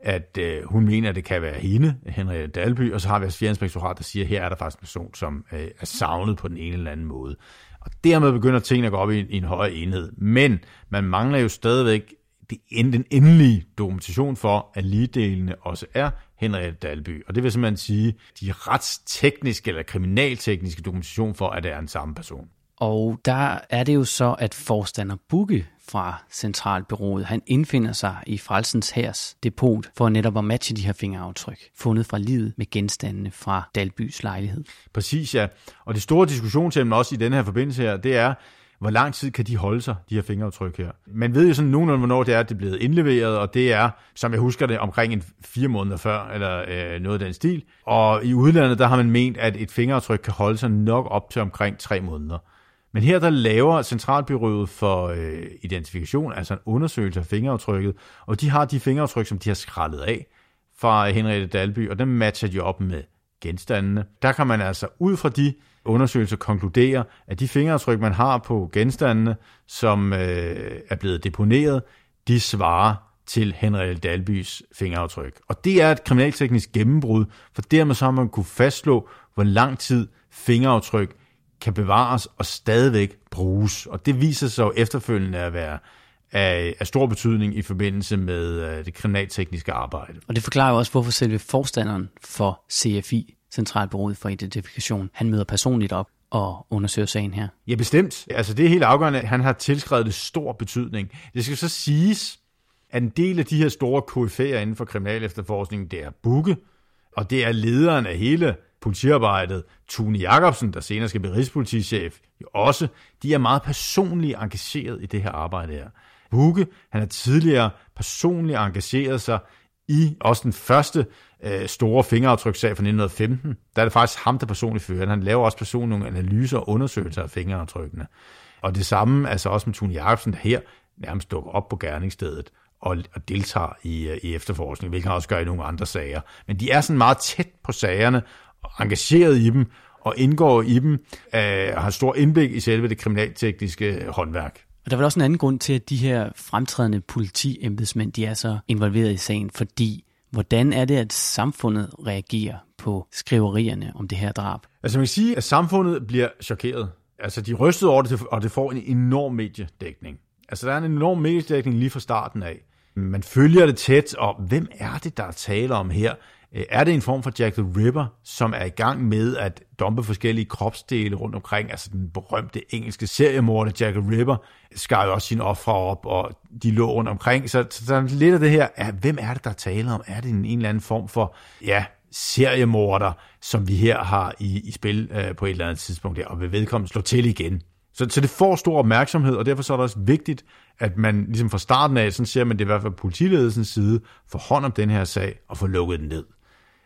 at øh, hun mener, at det kan være hende, Henriette Dalby, og så har vi altså fjernspektorat, der siger, at her er der faktisk en person, som øh, er savnet på den ene eller anden måde. Og dermed begynder tingene at gå op i, i en højere enhed. Men man mangler jo stadigvæk det, den endelige dokumentation for, at ligedelene også er Henriette Dalby. Og det vil simpelthen sige, de retstekniske eller kriminaltekniske dokumentation for, at det er en samme person. Og der er det jo så, at forstander Bugge fra Centralbyrået, han indfinder sig i Frelsens Hærs depot for netop at matche de her fingeraftryk, fundet fra livet med genstandene fra Dalbys lejlighed. Præcis, ja. Og det store diskussionsemne også i denne her forbindelse her, det er, hvor lang tid kan de holde sig, de her fingeraftryk her. Man ved jo sådan nogenlunde, hvornår det er, at det er blevet indleveret, og det er, som jeg husker det, omkring en fire måneder før, eller øh, noget af den stil. Og i udlandet, der har man ment, at et fingeraftryk kan holde sig nok op til omkring tre måneder. Men her der laver Centralbyrået for øh, Identifikation, altså en undersøgelse af fingeraftrykket, og de har de fingeraftryk, som de har skrællet af fra Henriette Dalby, og dem matcher de op med genstandene. Der kan man altså ud fra de undersøgelser konkludere, at de fingeraftryk, man har på genstandene, som øh, er blevet deponeret, de svarer til Henriette Dalbys fingeraftryk. Og det er et kriminalteknisk gennembrud, for dermed så har man kunne fastslå, hvor lang tid fingeraftryk kan bevares og stadigvæk bruges. Og det viser sig jo efterfølgende at være af, af stor betydning i forbindelse med uh, det kriminaltekniske arbejde. Og det forklarer jo også, hvorfor selve forstanderen for CFI, Centralbureauet for Identifikation, han møder personligt op og undersøger sagen her. Ja, bestemt. Altså det er helt afgørende. Han har tilskrevet det stor betydning. Det skal så siges, at en del af de her store KF'er inden for kriminal efterforskning, det er Bukke, og det er lederen af hele politiarbejdet, Tune Jacobsen, der senere skal blive rigspolitichef, jo også, de er meget personligt engageret i det her arbejde her. Bukke, han har tidligere personligt engageret sig i også den første øh, store fingeraftrykssag fra 1915. Der er det faktisk ham, der personligt fører. Han laver også personligt nogle analyser og undersøgelser af fingeraftrykkene. Og det samme altså også med Tune Jacobsen, der her nærmest dukker op på gerningsstedet og, og deltager i, øh, i efterforskning, hvilket han også gør i nogle andre sager. Men de er sådan meget tæt på sagerne, engageret i dem og indgår i dem, øh, har stor indblik i selve det kriminaltekniske håndværk. Og der er vel også en anden grund til, at de her fremtrædende politiembedsmænd, de er så involveret i sagen, fordi hvordan er det, at samfundet reagerer på skriverierne om det her drab? Altså man kan sige, at samfundet bliver chokeret. Altså de rystede over det, og det får en enorm mediedækning. Altså der er en enorm mediedækning lige fra starten af. Man følger det tæt, og hvem er det, der taler om her? Øh, er det en form for Jack the Ripper, som er i gang med at dumpe forskellige kropsdele rundt omkring? Altså den berømte engelske seriemorder Jack the Ripper skar jo også sine ofre op, og de lå rundt omkring. Så, så, så lidt af det her, ja, hvem er det, der taler om? Er det en, en eller anden form for, ja, seriemorder, som vi her har i, i spil øh, på et eller andet tidspunkt der, og vil vedkommende slå til igen? Så, så det får stor opmærksomhed, og derfor så er det også vigtigt, at man ligesom fra starten af, sådan ser man det i hvert fald politiledelsens side, får hånd om den her sag og får lukket den ned.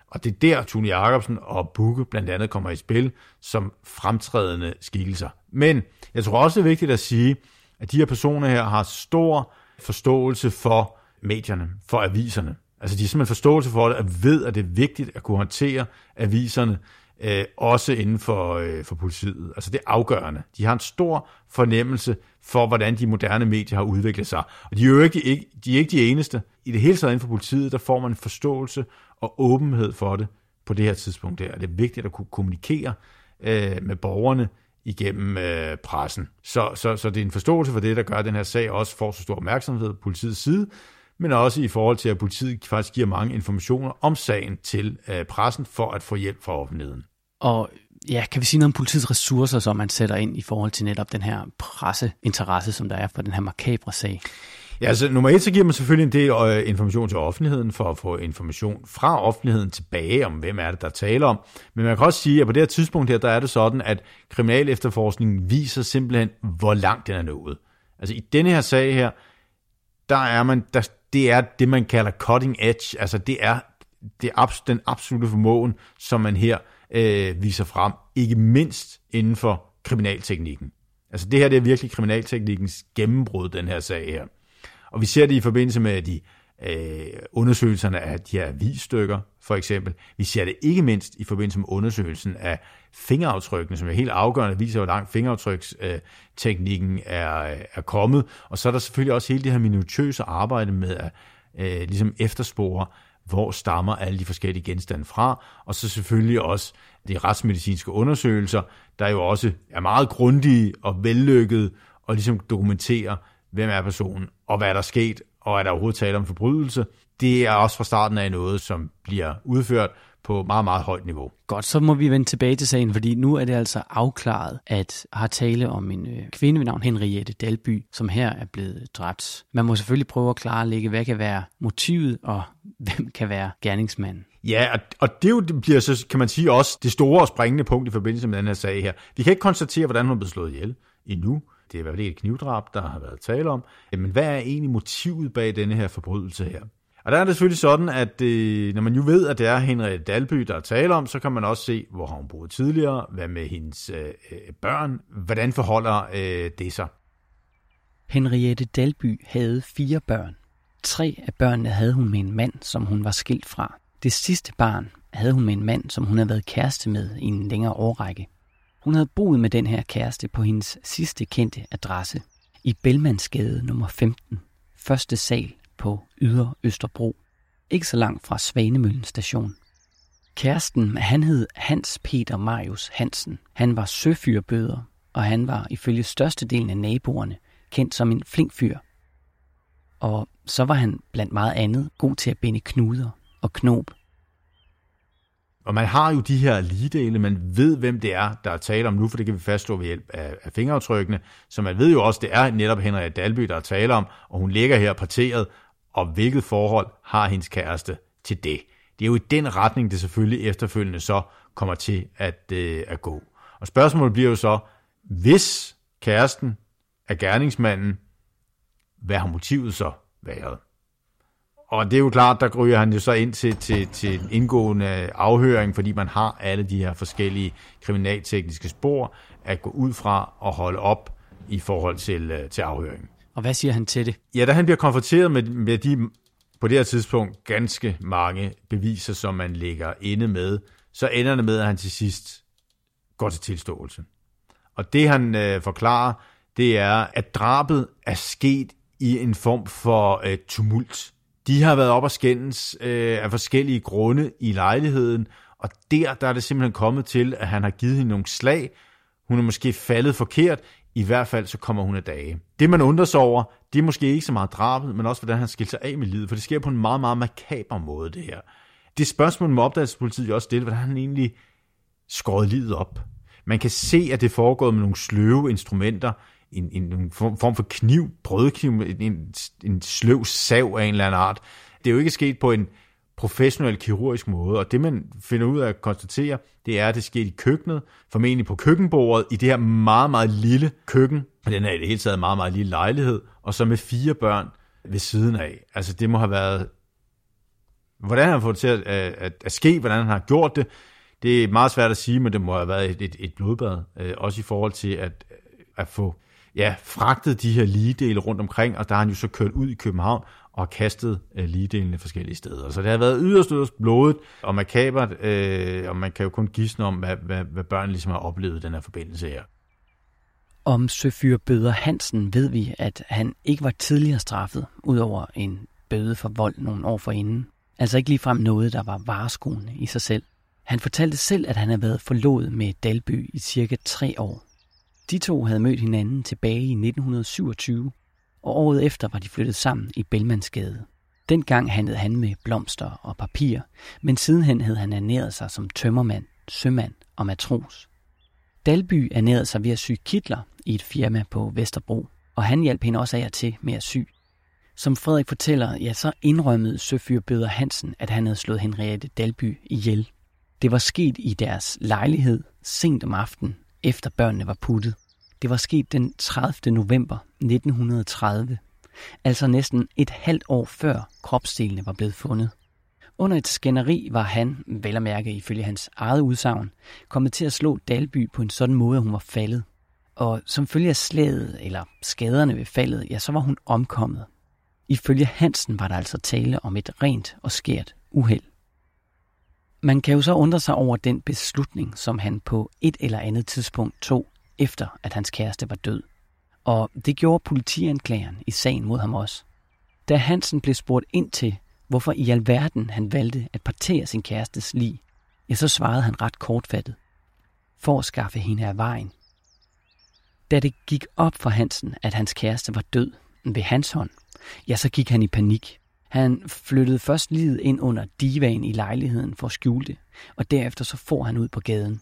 Og det er der, Tune Jacobsen og Bukke blandt andet kommer i spil som fremtrædende skikkelser. Men jeg tror også, det er vigtigt at sige, at de her personer her har stor forståelse for medierne, for aviserne. Altså de har simpelthen forståelse for det, at ved, at det er vigtigt at kunne håndtere aviserne, øh, også inden for, øh, for politiet. Altså det er afgørende. De har en stor fornemmelse for, hvordan de moderne medier har udviklet sig. Og de er jo ikke, ikke, de, er ikke de eneste. I det hele taget inden for politiet, der får man en forståelse og åbenhed for det på det her tidspunkt der. Det er vigtigt at kunne kommunikere øh, med borgerne igennem øh, pressen. Så, så, så det er en forståelse for det, der gør, at den her sag også får så stor opmærksomhed på politiets side, men også i forhold til, at politiet faktisk giver mange informationer om sagen til øh, pressen for at få hjælp fra offentligheden. Og ja, kan vi sige noget om politiets ressourcer, som man sætter ind i forhold til netop den her presseinteresse, som der er for den her makabre sag? Ja, altså nummer et, så giver man selvfølgelig en del øh, information til offentligheden, for at få information fra offentligheden tilbage om, hvem er det, der taler om. Men man kan også sige, at på det her tidspunkt her, der er det sådan, at kriminal efterforskning viser simpelthen, hvor langt den er nået. Altså i denne her sag her, der er man, der, det er det, man kalder cutting edge, altså det er, det er den absolute formåen, som man her øh, viser frem, ikke mindst inden for kriminalteknikken. Altså det her, det er virkelig kriminalteknikkens gennembrud, den her sag her. Og vi ser det i forbindelse med de øh, undersøgelserne af de her visstykker, for eksempel. Vi ser det ikke mindst i forbindelse med undersøgelsen af fingeraftrykkene, som er helt afgørende, viser, hvor langt fingeraftryksteknikken er, er kommet. Og så er der selvfølgelig også hele det her minutiøse arbejde med at øh, ligesom efterspore, hvor stammer alle de forskellige genstande fra, og så selvfølgelig også de retsmedicinske undersøgelser, der jo også er meget grundige og vellykkede, og ligesom dokumenterer, hvem er personen, og hvad er der sket, og er der overhovedet tale om forbrydelse. Det er også fra starten af noget, som bliver udført på meget, meget højt niveau. Godt, så må vi vende tilbage til sagen, fordi nu er det altså afklaret, at har tale om en øh, kvinde ved navn Henriette Dalby, som her er blevet dræbt. Man må selvfølgelig prøve at klarlægge, hvad kan være motivet, og hvem kan være gerningsmanden. Ja, og det, jo, bliver så, kan man sige, også det store og springende punkt i forbindelse med den her sag her. Vi kan ikke konstatere, hvordan hun blevet slået ihjel endnu. Det er i hvert fald ikke et knivdrab, der har været tale om. Men hvad er egentlig motivet bag denne her forbrydelse her? Og der er det selvfølgelig sådan, at øh, når man jo ved, at det er Henriette Dalby, der er tale om, så kan man også se, hvor har hun boet tidligere, hvad med hendes øh, øh, børn, hvordan forholder øh, det sig? Henriette Dalby havde fire børn. Tre af børnene havde hun med en mand, som hun var skilt fra. Det sidste barn havde hun med en mand, som hun havde været kæreste med i en længere årrække. Hun havde boet med den her kæreste på hendes sidste kendte adresse i Bellmansgade nummer 15, første sal på Yder Østerbro, ikke så langt fra Svanemøllen station. Kæresten, han hed Hans Peter Marius Hansen. Han var søfyrbøder, og han var ifølge størstedelen af naboerne kendt som en flink fyr. Og så var han blandt meget andet god til at binde knuder og knob og man har jo de her ligedele, man ved, hvem det er, der er tale om nu, for det kan vi fastslå ved hjælp af, af fingeraftrykkene. Så man ved jo også, det er netop Henriette Dalby, der er tale om, og hun ligger her parteret, og hvilket forhold har hendes kæreste til det. Det er jo i den retning, det selvfølgelig efterfølgende så kommer til at, øh, at gå. Og spørgsmålet bliver jo så, hvis kæresten er gerningsmanden, hvad har motivet så været? Og det er jo klart, der ryger han jo så ind til, til, til en indgående afhøring, fordi man har alle de her forskellige kriminaltekniske spor at gå ud fra og holde op i forhold til, øh, til afhøringen. Og hvad siger han til det? Ja, da han bliver konfronteret med, med de på det her tidspunkt ganske mange beviser, som man lægger inde med, så ender det med, at han til sidst går til tilståelse. Og det han øh, forklarer, det er, at drabet er sket i en form for øh, tumult. De har været op og skændes øh, af forskellige grunde i lejligheden, og der, der er det simpelthen kommet til, at han har givet hende nogle slag. Hun er måske faldet forkert, i hvert fald så kommer hun af dage. Det man undrer sig over, det er måske ikke så meget drabet, men også hvordan han skilte sig af med livet, for det sker på en meget, meget makaber måde, det her. Det spørgsmål med opdagelsespolitiet også stille, hvordan han egentlig skåret livet op. Man kan se, at det foregår med nogle sløve instrumenter, en, en, en form for kniv, brødkniv, en, en, en sløv sav af en eller anden art. Det er jo ikke sket på en professionel kirurgisk måde, og det man finder ud af at konstatere, det er, at det skete i køkkenet, formentlig på køkkenbordet, i det her meget, meget lille køkken, og den er i det hele taget meget, meget lille lejlighed, og så med fire børn ved siden af. Altså det må have været, hvordan han har fået det til at, at, at ske, hvordan han har gjort det, det er meget svært at sige, men det må have været et, et, et blodbad, øh, også i forhold til at, at få ja, fragtet de her ligedele rundt omkring, og der har han jo så kørt ud i København og kastet øh, ligedelene forskellige steder. Så det har været yderst, yderst blodet og makabert, øh, og man kan jo kun gisne om, hvad, hvad, hvad børn ligesom har oplevet i den her forbindelse her. Om Søfyr Bøder Hansen ved vi, at han ikke var tidligere straffet, udover en bøde for vold nogle år forinden. Altså ikke ligefrem noget, der var vareskoende i sig selv. Han fortalte selv, at han havde været forlovet med Dalby i cirka tre år. De to havde mødt hinanden tilbage i 1927, og året efter var de flyttet sammen i Bellmansgade. Dengang handlede han med blomster og papir, men sidenhen havde han ernæret sig som tømmermand, sømand og matros. Dalby ernærede sig ved at sy kitler i et firma på Vesterbro, og han hjalp hende også af og til med at sy. Som Frederik fortæller, ja, så indrømmede søfyr Bøder Hansen, at han havde slået Henriette Dalby ihjel. Det var sket i deres lejlighed sent om aftenen, efter børnene var puttet. Det var sket den 30. november 1930, altså næsten et halvt år før kropsdelene var blevet fundet. Under et skænderi var han, vel at mærke ifølge hans eget udsagn, kommet til at slå Dalby på en sådan måde, at hun var faldet. Og som følge af slaget eller skaderne ved faldet, ja, så var hun omkommet. Ifølge Hansen var der altså tale om et rent og skært uheld. Man kan jo så undre sig over den beslutning, som han på et eller andet tidspunkt tog, efter at hans kæreste var død. Og det gjorde politianklageren i sagen mod ham også. Da Hansen blev spurgt ind til, hvorfor i alverden han valgte at partere sin kærestes lig, ja, så svarede han ret kortfattet. For at skaffe hende af vejen. Da det gik op for Hansen, at hans kæreste var død ved hans hånd, ja, så gik han i panik. Han flyttede først livet ind under divaen i lejligheden for at skjule det, og derefter så får han ud på gaden.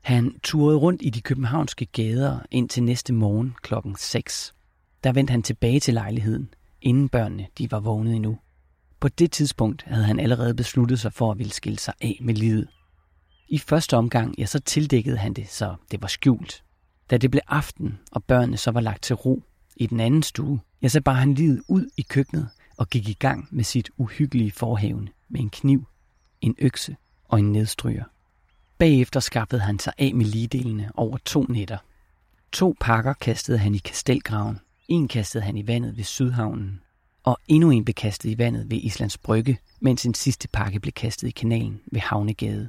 Han turede rundt i de københavnske gader ind til næste morgen klokken 6. Der vendte han tilbage til lejligheden, inden børnene de var vågnet endnu. På det tidspunkt havde han allerede besluttet sig for at ville skille sig af med livet. I første omgang, ja, så tildækkede han det, så det var skjult. Da det blev aften, og børnene så var lagt til ro i den anden stue, ja, så bar han livet ud i køkkenet og gik i gang med sit uhyggelige forhævne med en kniv, en økse og en nedstryger. Bagefter skaffede han sig af med ligedelene over to nætter. To pakker kastede han i kastelgraven, en kastede han i vandet ved Sydhavnen, og endnu en blev kastet i vandet ved Islands Brygge, mens en sidste pakke blev kastet i kanalen ved Havnegade.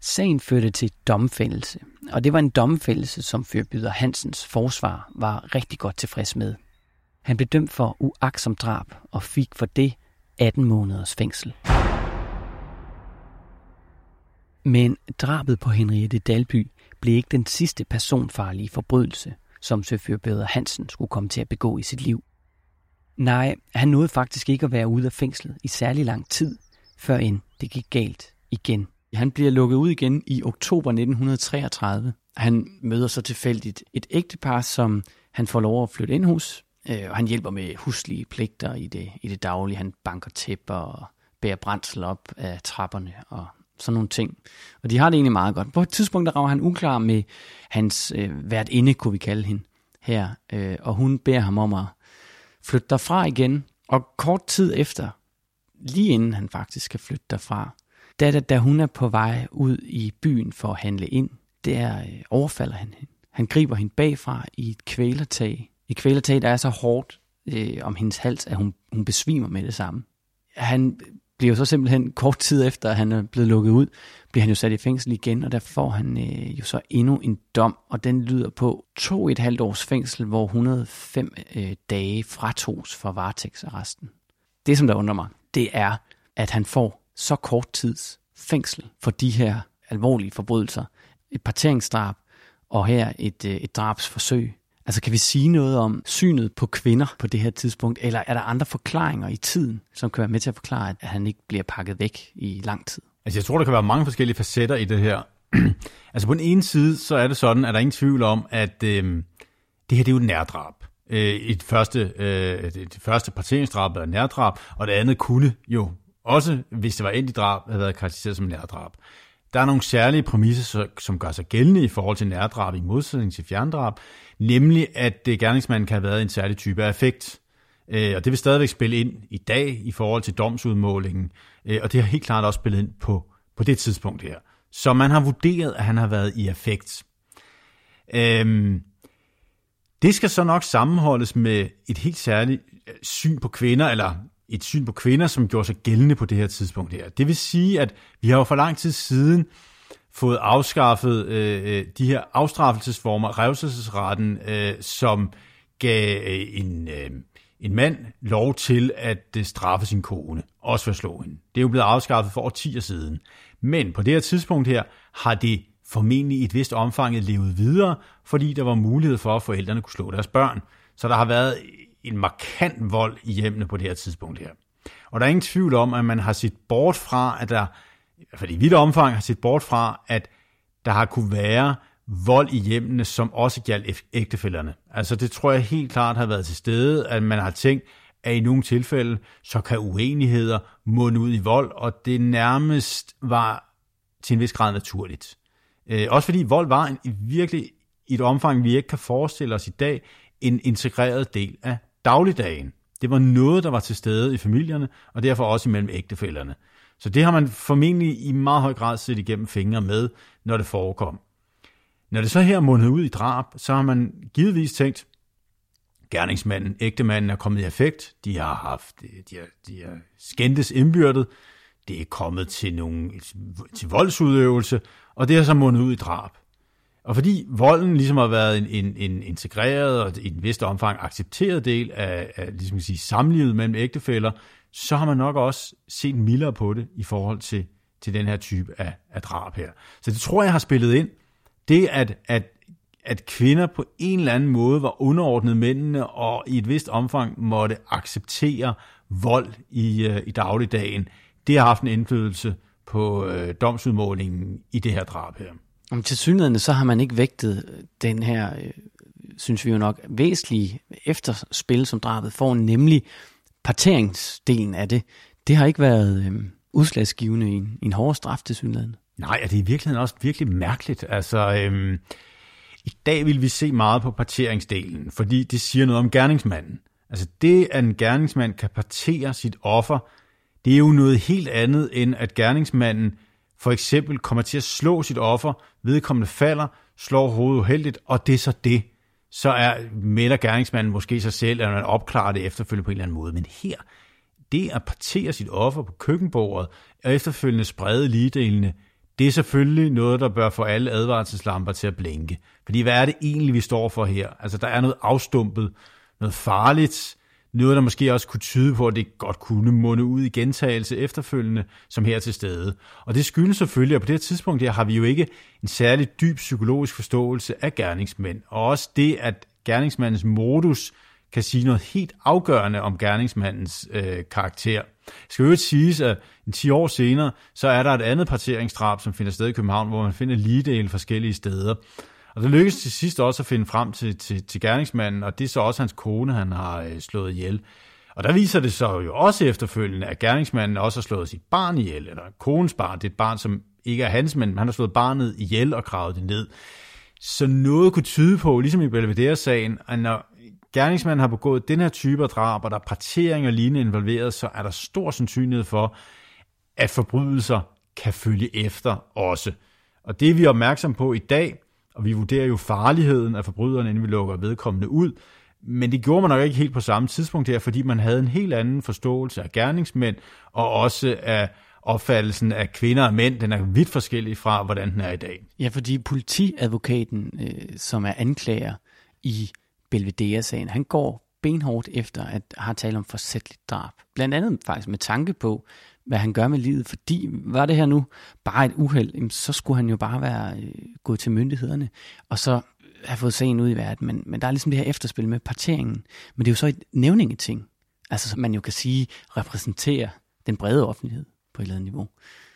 Sagen førte til domfældelse, og det var en domfældelse, som fyrbyder Hansens forsvar var rigtig godt tilfreds med. Han blev dømt for uaksom drab og fik for det 18 måneders fængsel. Men drabet på Henriette Dalby blev ikke den sidste personfarlige forbrydelse, som Søfyrbeder Hansen skulle komme til at begå i sit liv. Nej, han nåede faktisk ikke at være ude af fængslet i særlig lang tid, før end det gik galt igen. Han bliver lukket ud igen i oktober 1933. Han møder så tilfældigt et ægtepar, som han får lov at flytte ind hos, øh, og han hjælper med huslige pligter i det, i det daglige. Han banker tæpper og bærer brændsel op af trapperne og sådan nogle ting. Og de har det egentlig meget godt. På et tidspunkt, der rager han uklar med hans øh, værtinde, kunne vi kalde hende her, øh, og hun beder ham om at flytte derfra igen. Og kort tid efter, lige inden han faktisk skal flytte derfra, da, da, da hun er på vej ud i byen for at handle ind, der øh, overfalder han hende. Han griber hende bagfra i et kvælertag. I kvælertaget er så hårdt øh, om hendes hals, at hun, hun besvimer med det samme. Han bliver jo så simpelthen kort tid efter, at han er blevet lukket ud, bliver han jo sat i fængsel igen, og der får han øh, jo så endnu en dom, og den lyder på to et halvt års fængsel, hvor 105 øh, dage fratogs for varetægtsarresten. Det, som der undrer mig, det er, at han får så kort tids fængsel for de her alvorlige forbrydelser. Et parteringsdrab, og her et, øh, et drabsforsøg. Altså kan vi sige noget om synet på kvinder på det her tidspunkt, eller er der andre forklaringer i tiden, som kan være med til at forklare, at han ikke bliver pakket væk i lang tid? Altså jeg tror, der kan være mange forskellige facetter i det her. altså på den ene side, så er det sådan, at der er ingen tvivl om, at øh, det her det er jo et nærdrab. Øh, et første, øh, det første parteringsdrab er nærdrab, og det andet kunne jo også, hvis det var endt i drab, have været karakteriseret som nærdrab. Der er nogle særlige præmisser, som gør sig gældende i forhold til nærdrab i modsætning til fjerndrab, nemlig at øh, gerningsmanden kan have været en særlig type af effekt. Øh, og det vil stadigvæk spille ind i dag i forhold til domsudmålingen, øh, og det har helt klart også spillet ind på, på det tidspunkt her. Så man har vurderet, at han har været i effekt. Øhm, det skal så nok sammenholdes med et helt særligt syn på kvinder, eller et syn på kvinder, som gjorde sig gældende på det her tidspunkt her. Det vil sige, at vi har jo for lang tid siden fået afskaffet øh, øh de her afstraffelsesformer, revselsesretten, øh, som gav øh, en, øh, en mand lov til at øh, straffe sin kone, også for at slå hende. Det er jo blevet afskaffet for årtier siden. Men på det her tidspunkt her har det formentlig i et vist omfang levet videre, fordi der var mulighed for, at forældrene kunne slå deres børn. Så der har været en markant vold i hjemmene på det her tidspunkt her. Og der er ingen tvivl om, at man har set bort fra, at der, i hvert fald i vidt omfang, har set bort fra, at der har kunne være vold i hjemmene, som også galt ægtefælderne. Altså det tror jeg helt klart har været til stede, at man har tænkt, at i nogle tilfælde, så kan uenigheder munde ud i vold, og det nærmest var til en vis grad naturligt. Øh, også fordi vold var en, virkelig i et omfang, vi ikke kan forestille os i dag, en integreret del af dagligdagen. Det var noget, der var til stede i familierne, og derfor også imellem ægtefælderne. Så det har man formentlig i meget høj grad set igennem fingre med, når det forekom. Når det så her mundede ud i drab, så har man givetvis tænkt, gerningsmanden, ægtemanden er kommet i effekt, de har haft, de har, de har skændtes indbyrdet, det er kommet til, nogle, til voldsudøvelse, og det har så mundet ud i drab. Og fordi volden ligesom har været en, en, en integreret og i en vist omfang accepteret del af, af ligesom sige, samlivet mellem ægtefæller, så har man nok også set mildere på det i forhold til, til den her type af, af drab her. Så det tror jeg har spillet ind. Det, at, at, at kvinder på en eller anden måde var underordnet mændene og i et vist omfang måtte acceptere vold i, øh, i dagligdagen, det har haft en indflydelse på øh, domsudmålingen i det her drab her. Om til synligheden, så har man ikke vægtet øh, den her, øh, synes vi jo nok, væsentlige efterspil, som drabet får, nemlig parteringsdelen af det. Det har ikke været øh, udslagsgivende i en, i en hård straf til synligheden. Nej, og det er i virkeligheden også virkelig mærkeligt. Altså, øhm, i dag vil vi se meget på parteringsdelen, fordi det siger noget om gerningsmanden. Altså det, at en gerningsmand kan partere sit offer, det er jo noget helt andet, end at gerningsmanden for eksempel kommer til at slå sit offer, vedkommende falder, slår hovedet uheldigt, og det er så det. Så er melder gerningsmanden måske sig selv, eller man opklarer det efterfølgende på en eller anden måde. Men her, det at partere sit offer på køkkenbordet, og efterfølgende sprede ligedelene, det er selvfølgelig noget, der bør få alle advarselslamper til at blinke. Fordi hvad er det egentlig, vi står for her? Altså, der er noget afstumpet, noget farligt, noget, der måske også kunne tyde på, at det godt kunne munde ud i gentagelse efterfølgende, som her til stede. Og det skyldes selvfølgelig, at på det her tidspunkt her har vi jo ikke en særlig dyb psykologisk forståelse af gerningsmænd. Og også det, at gerningsmandens modus kan sige noget helt afgørende om gerningsmandens øh, karakter. Det skal jo ikke siges, at en 10 år senere, så er der et andet parteringsdrab, som finder sted i København, hvor man finder ligedele forskellige steder. Og det lykkedes til sidst også at finde frem til, til, til gerningsmanden, og det er så også hans kone, han har øh, slået ihjel. Og der viser det så jo også efterfølgende, at gerningsmanden også har slået sit barn ihjel, eller konens barn. Det er et barn, som ikke er hans, men han har slået barnet ihjel og gravet det ned. Så noget kunne tyde på, ligesom i Belvedere-sagen, at når gerningsmanden har begået den her type af drab, og der er partering og lignende involveret, så er der stor sandsynlighed for, at forbrydelser kan følge efter også. Og det er vi opmærksom på i dag, og vi vurderer jo farligheden af forbryderen, inden vi lukker vedkommende ud. Men det gjorde man nok ikke helt på samme tidspunkt her, fordi man havde en helt anden forståelse af gerningsmænd, og også af opfattelsen af kvinder og mænd, den er vidt forskellig fra, hvordan den er i dag. Ja, fordi politiadvokaten, øh, som er anklager i Belvedere-sagen, han går benhårdt efter at have talt om forsætteligt drab. Blandt andet faktisk med tanke på, hvad han gør med livet, fordi var det her nu bare et uheld, så skulle han jo bare være øh, gået til myndighederne, og så have fået sagen ud i verden. Men, men der er ligesom det her efterspil med parteringen. Men det er jo så et nævningeting, altså som man jo kan sige repræsenterer den brede offentlighed på et eller andet niveau,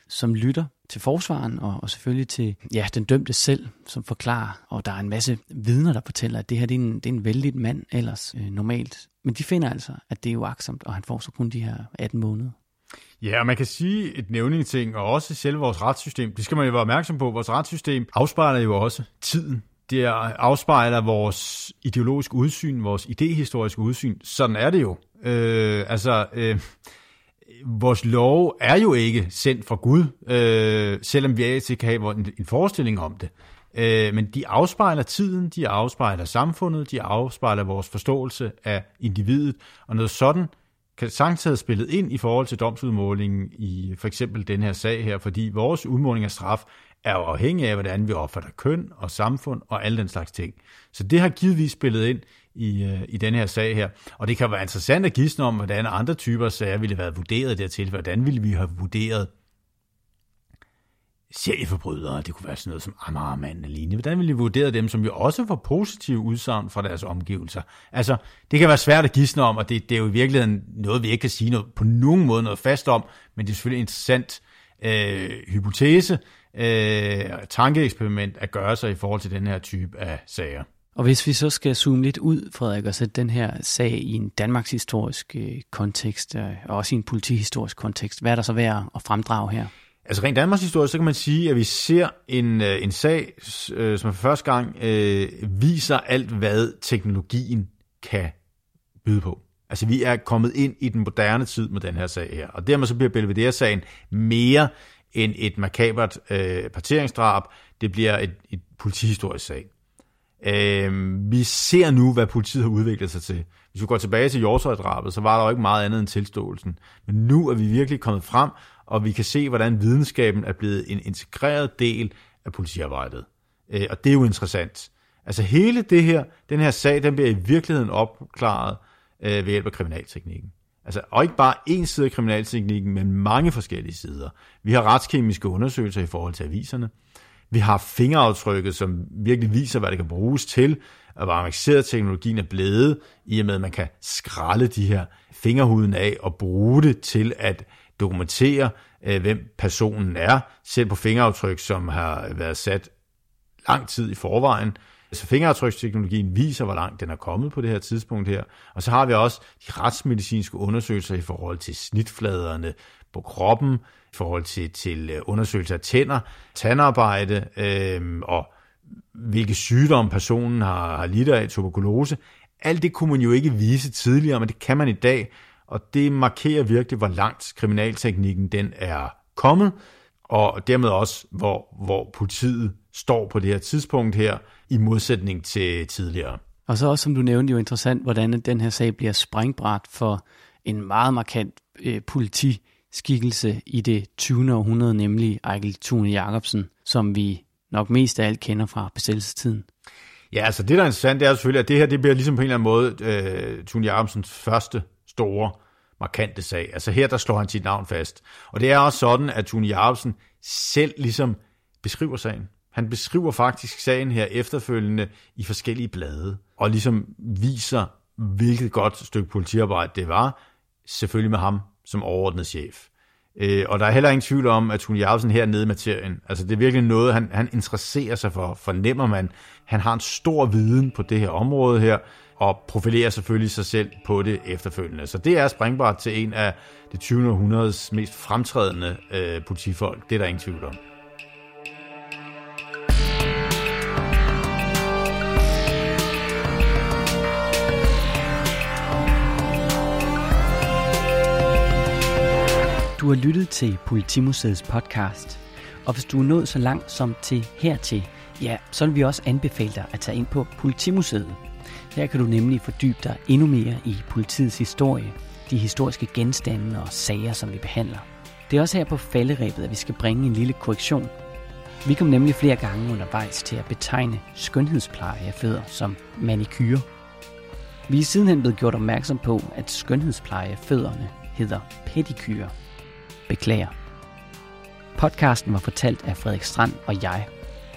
som lytter til forsvaren og, og selvfølgelig til ja, den dømte selv, som forklarer, og der er en masse vidner, der fortæller, at det her det er en, det er en vældig mand ellers øh, normalt. Men de finder altså, at det er uaksomt, og han får så kun de her 18 måneder. Ja, og man kan sige et nævningeting, og også selve vores retssystem. Det skal man jo være opmærksom på. Vores retssystem afspejler jo også tiden. Det afspejler vores ideologiske udsyn, vores idehistoriske udsyn. Sådan er det jo. Øh, altså, øh, vores lov er jo ikke sendt fra Gud, øh, selvom vi altid kan have en, en forestilling om det. Øh, men de afspejler tiden, de afspejler samfundet, de afspejler vores forståelse af individet, og noget sådan kan sagtens have spillet ind i forhold til domsudmålingen i for eksempel den her sag her, fordi vores udmåling af straf er jo afhængig af, hvordan vi opfatter køn og samfund og alle den slags ting. Så det har givetvis spillet ind i, øh, i den her sag her. Og det kan være interessant at gisne om, hvordan andre typer sager ville have været vurderet dertil. Hvordan ville vi have vurderet serieforbrydere, det kunne være sådan noget som Amagermanden og lignende. Hvordan ville I vurdere dem, som jo også får positive udsagn fra deres omgivelser? Altså, det kan være svært at gisne om, og det, det er jo i virkeligheden noget, vi ikke kan sige noget, på nogen måde noget fast om, men det er selvfølgelig en interessant øh, hypotese, øh, tankeeksperiment at gøre sig i forhold til den her type af sager. Og hvis vi så skal zoome lidt ud, Frederik, og sætte den her sag i en Danmarks historisk øh, kontekst, øh, og også i en politihistorisk kontekst, hvad er der så værd at fremdrage her? Altså rent Danmarks historie, så kan man sige, at vi ser en, øh, en sag, øh, som for første gang øh, viser alt, hvad teknologien kan byde på. Altså vi er kommet ind i den moderne tid med den her sag her, og dermed så bliver Belvedere-sagen mere end et makabert øh, parteringsdrab, det bliver et, et politihistorisk sag. Øh, vi ser nu, hvad politiet har udviklet sig til. Hvis vi går tilbage til Hjortøj-drabet, så var der jo ikke meget andet end tilståelsen. Men nu er vi virkelig kommet frem, og vi kan se, hvordan videnskaben er blevet en integreret del af politiarbejdet. Øh, og det er jo interessant. Altså hele det her, den her sag, den bliver i virkeligheden opklaret øh, ved hjælp af kriminalteknikken. Altså, og ikke bare én side af kriminalteknikken, men mange forskellige sider. Vi har retskemiske undersøgelser i forhold til aviserne. Vi har fingeraftrykket, som virkelig viser, hvad det kan bruges til, og hvor avanceret teknologien er blevet, i og med, at man kan skralde de her fingerhuden af og bruge det til at dokumentere, øh, hvem personen er, selv på fingeraftryk, som har været sat lang tid i forvejen. Så fingeraftryksteknologien viser, hvor langt den er kommet på det her tidspunkt her. Og så har vi også de retsmedicinske undersøgelser i forhold til snitfladerne på kroppen, i forhold til, til øh, undersøgelser af tænder, tandarbejde øh, og hvilke sygdomme personen har, har lidt af, tuberkulose. Alt det kunne man jo ikke vise tidligere, men det kan man i dag, og det markerer virkelig, hvor langt kriminalteknikken den er kommet, og dermed også, hvor, hvor politiet står på det her tidspunkt her, i modsætning til tidligere. Og så også, som du nævnte, jo interessant, hvordan den her sag bliver springbræt for en meget markant øh, politiskikkelse i det 20. århundrede, nemlig Ejkel Thune Jacobsen, som vi nok mest af alt kender fra besættelsestiden. Ja, altså det, der er interessant, det er selvfølgelig, at det her det bliver ligesom på en eller anden måde øh, Thune Jacobsens første store, markante sag. Altså her, der slår han sit navn fast. Og det er også sådan, at Tune Jacobsen selv ligesom beskriver sagen. Han beskriver faktisk sagen her efterfølgende i forskellige blade, og ligesom viser, hvilket godt stykke politiarbejde det var, selvfølgelig med ham som overordnet chef. Øh, og der er heller ingen tvivl om, at Tune Jacobsen her nede i materien, altså det er virkelig noget, han, han interesserer sig for, fornemmer man. Han har en stor viden på det her område her, og profilerer selvfølgelig sig selv på det efterfølgende. Så det er springbart til en af det 20. århundredes mest fremtrædende øh, politifolk. Det er der ingen tvivl om. Du har lyttet til Politimuseets podcast, og hvis du er nået så langt som til hertil, ja, så vil vi også anbefale dig at tage ind på Politimuseet. Her kan du nemlig fordybe dig endnu mere i politiets historie, de historiske genstande og sager, som vi behandler. Det er også her på falderæbet, at vi skal bringe en lille korrektion. Vi kom nemlig flere gange undervejs til at betegne skønhedspleje af fødder som manikyre. Vi er sidenhen blevet gjort opmærksom på, at skønhedspleje af fødderne hedder pedikyre. Beklager. Podcasten var fortalt af Frederik Strand og jeg.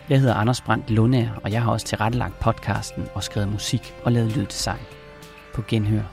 Jeg hedder Anders Brandt Lundær, og jeg har også tilrettelagt podcasten og skrevet musik og lavet lyddesign. På genhør.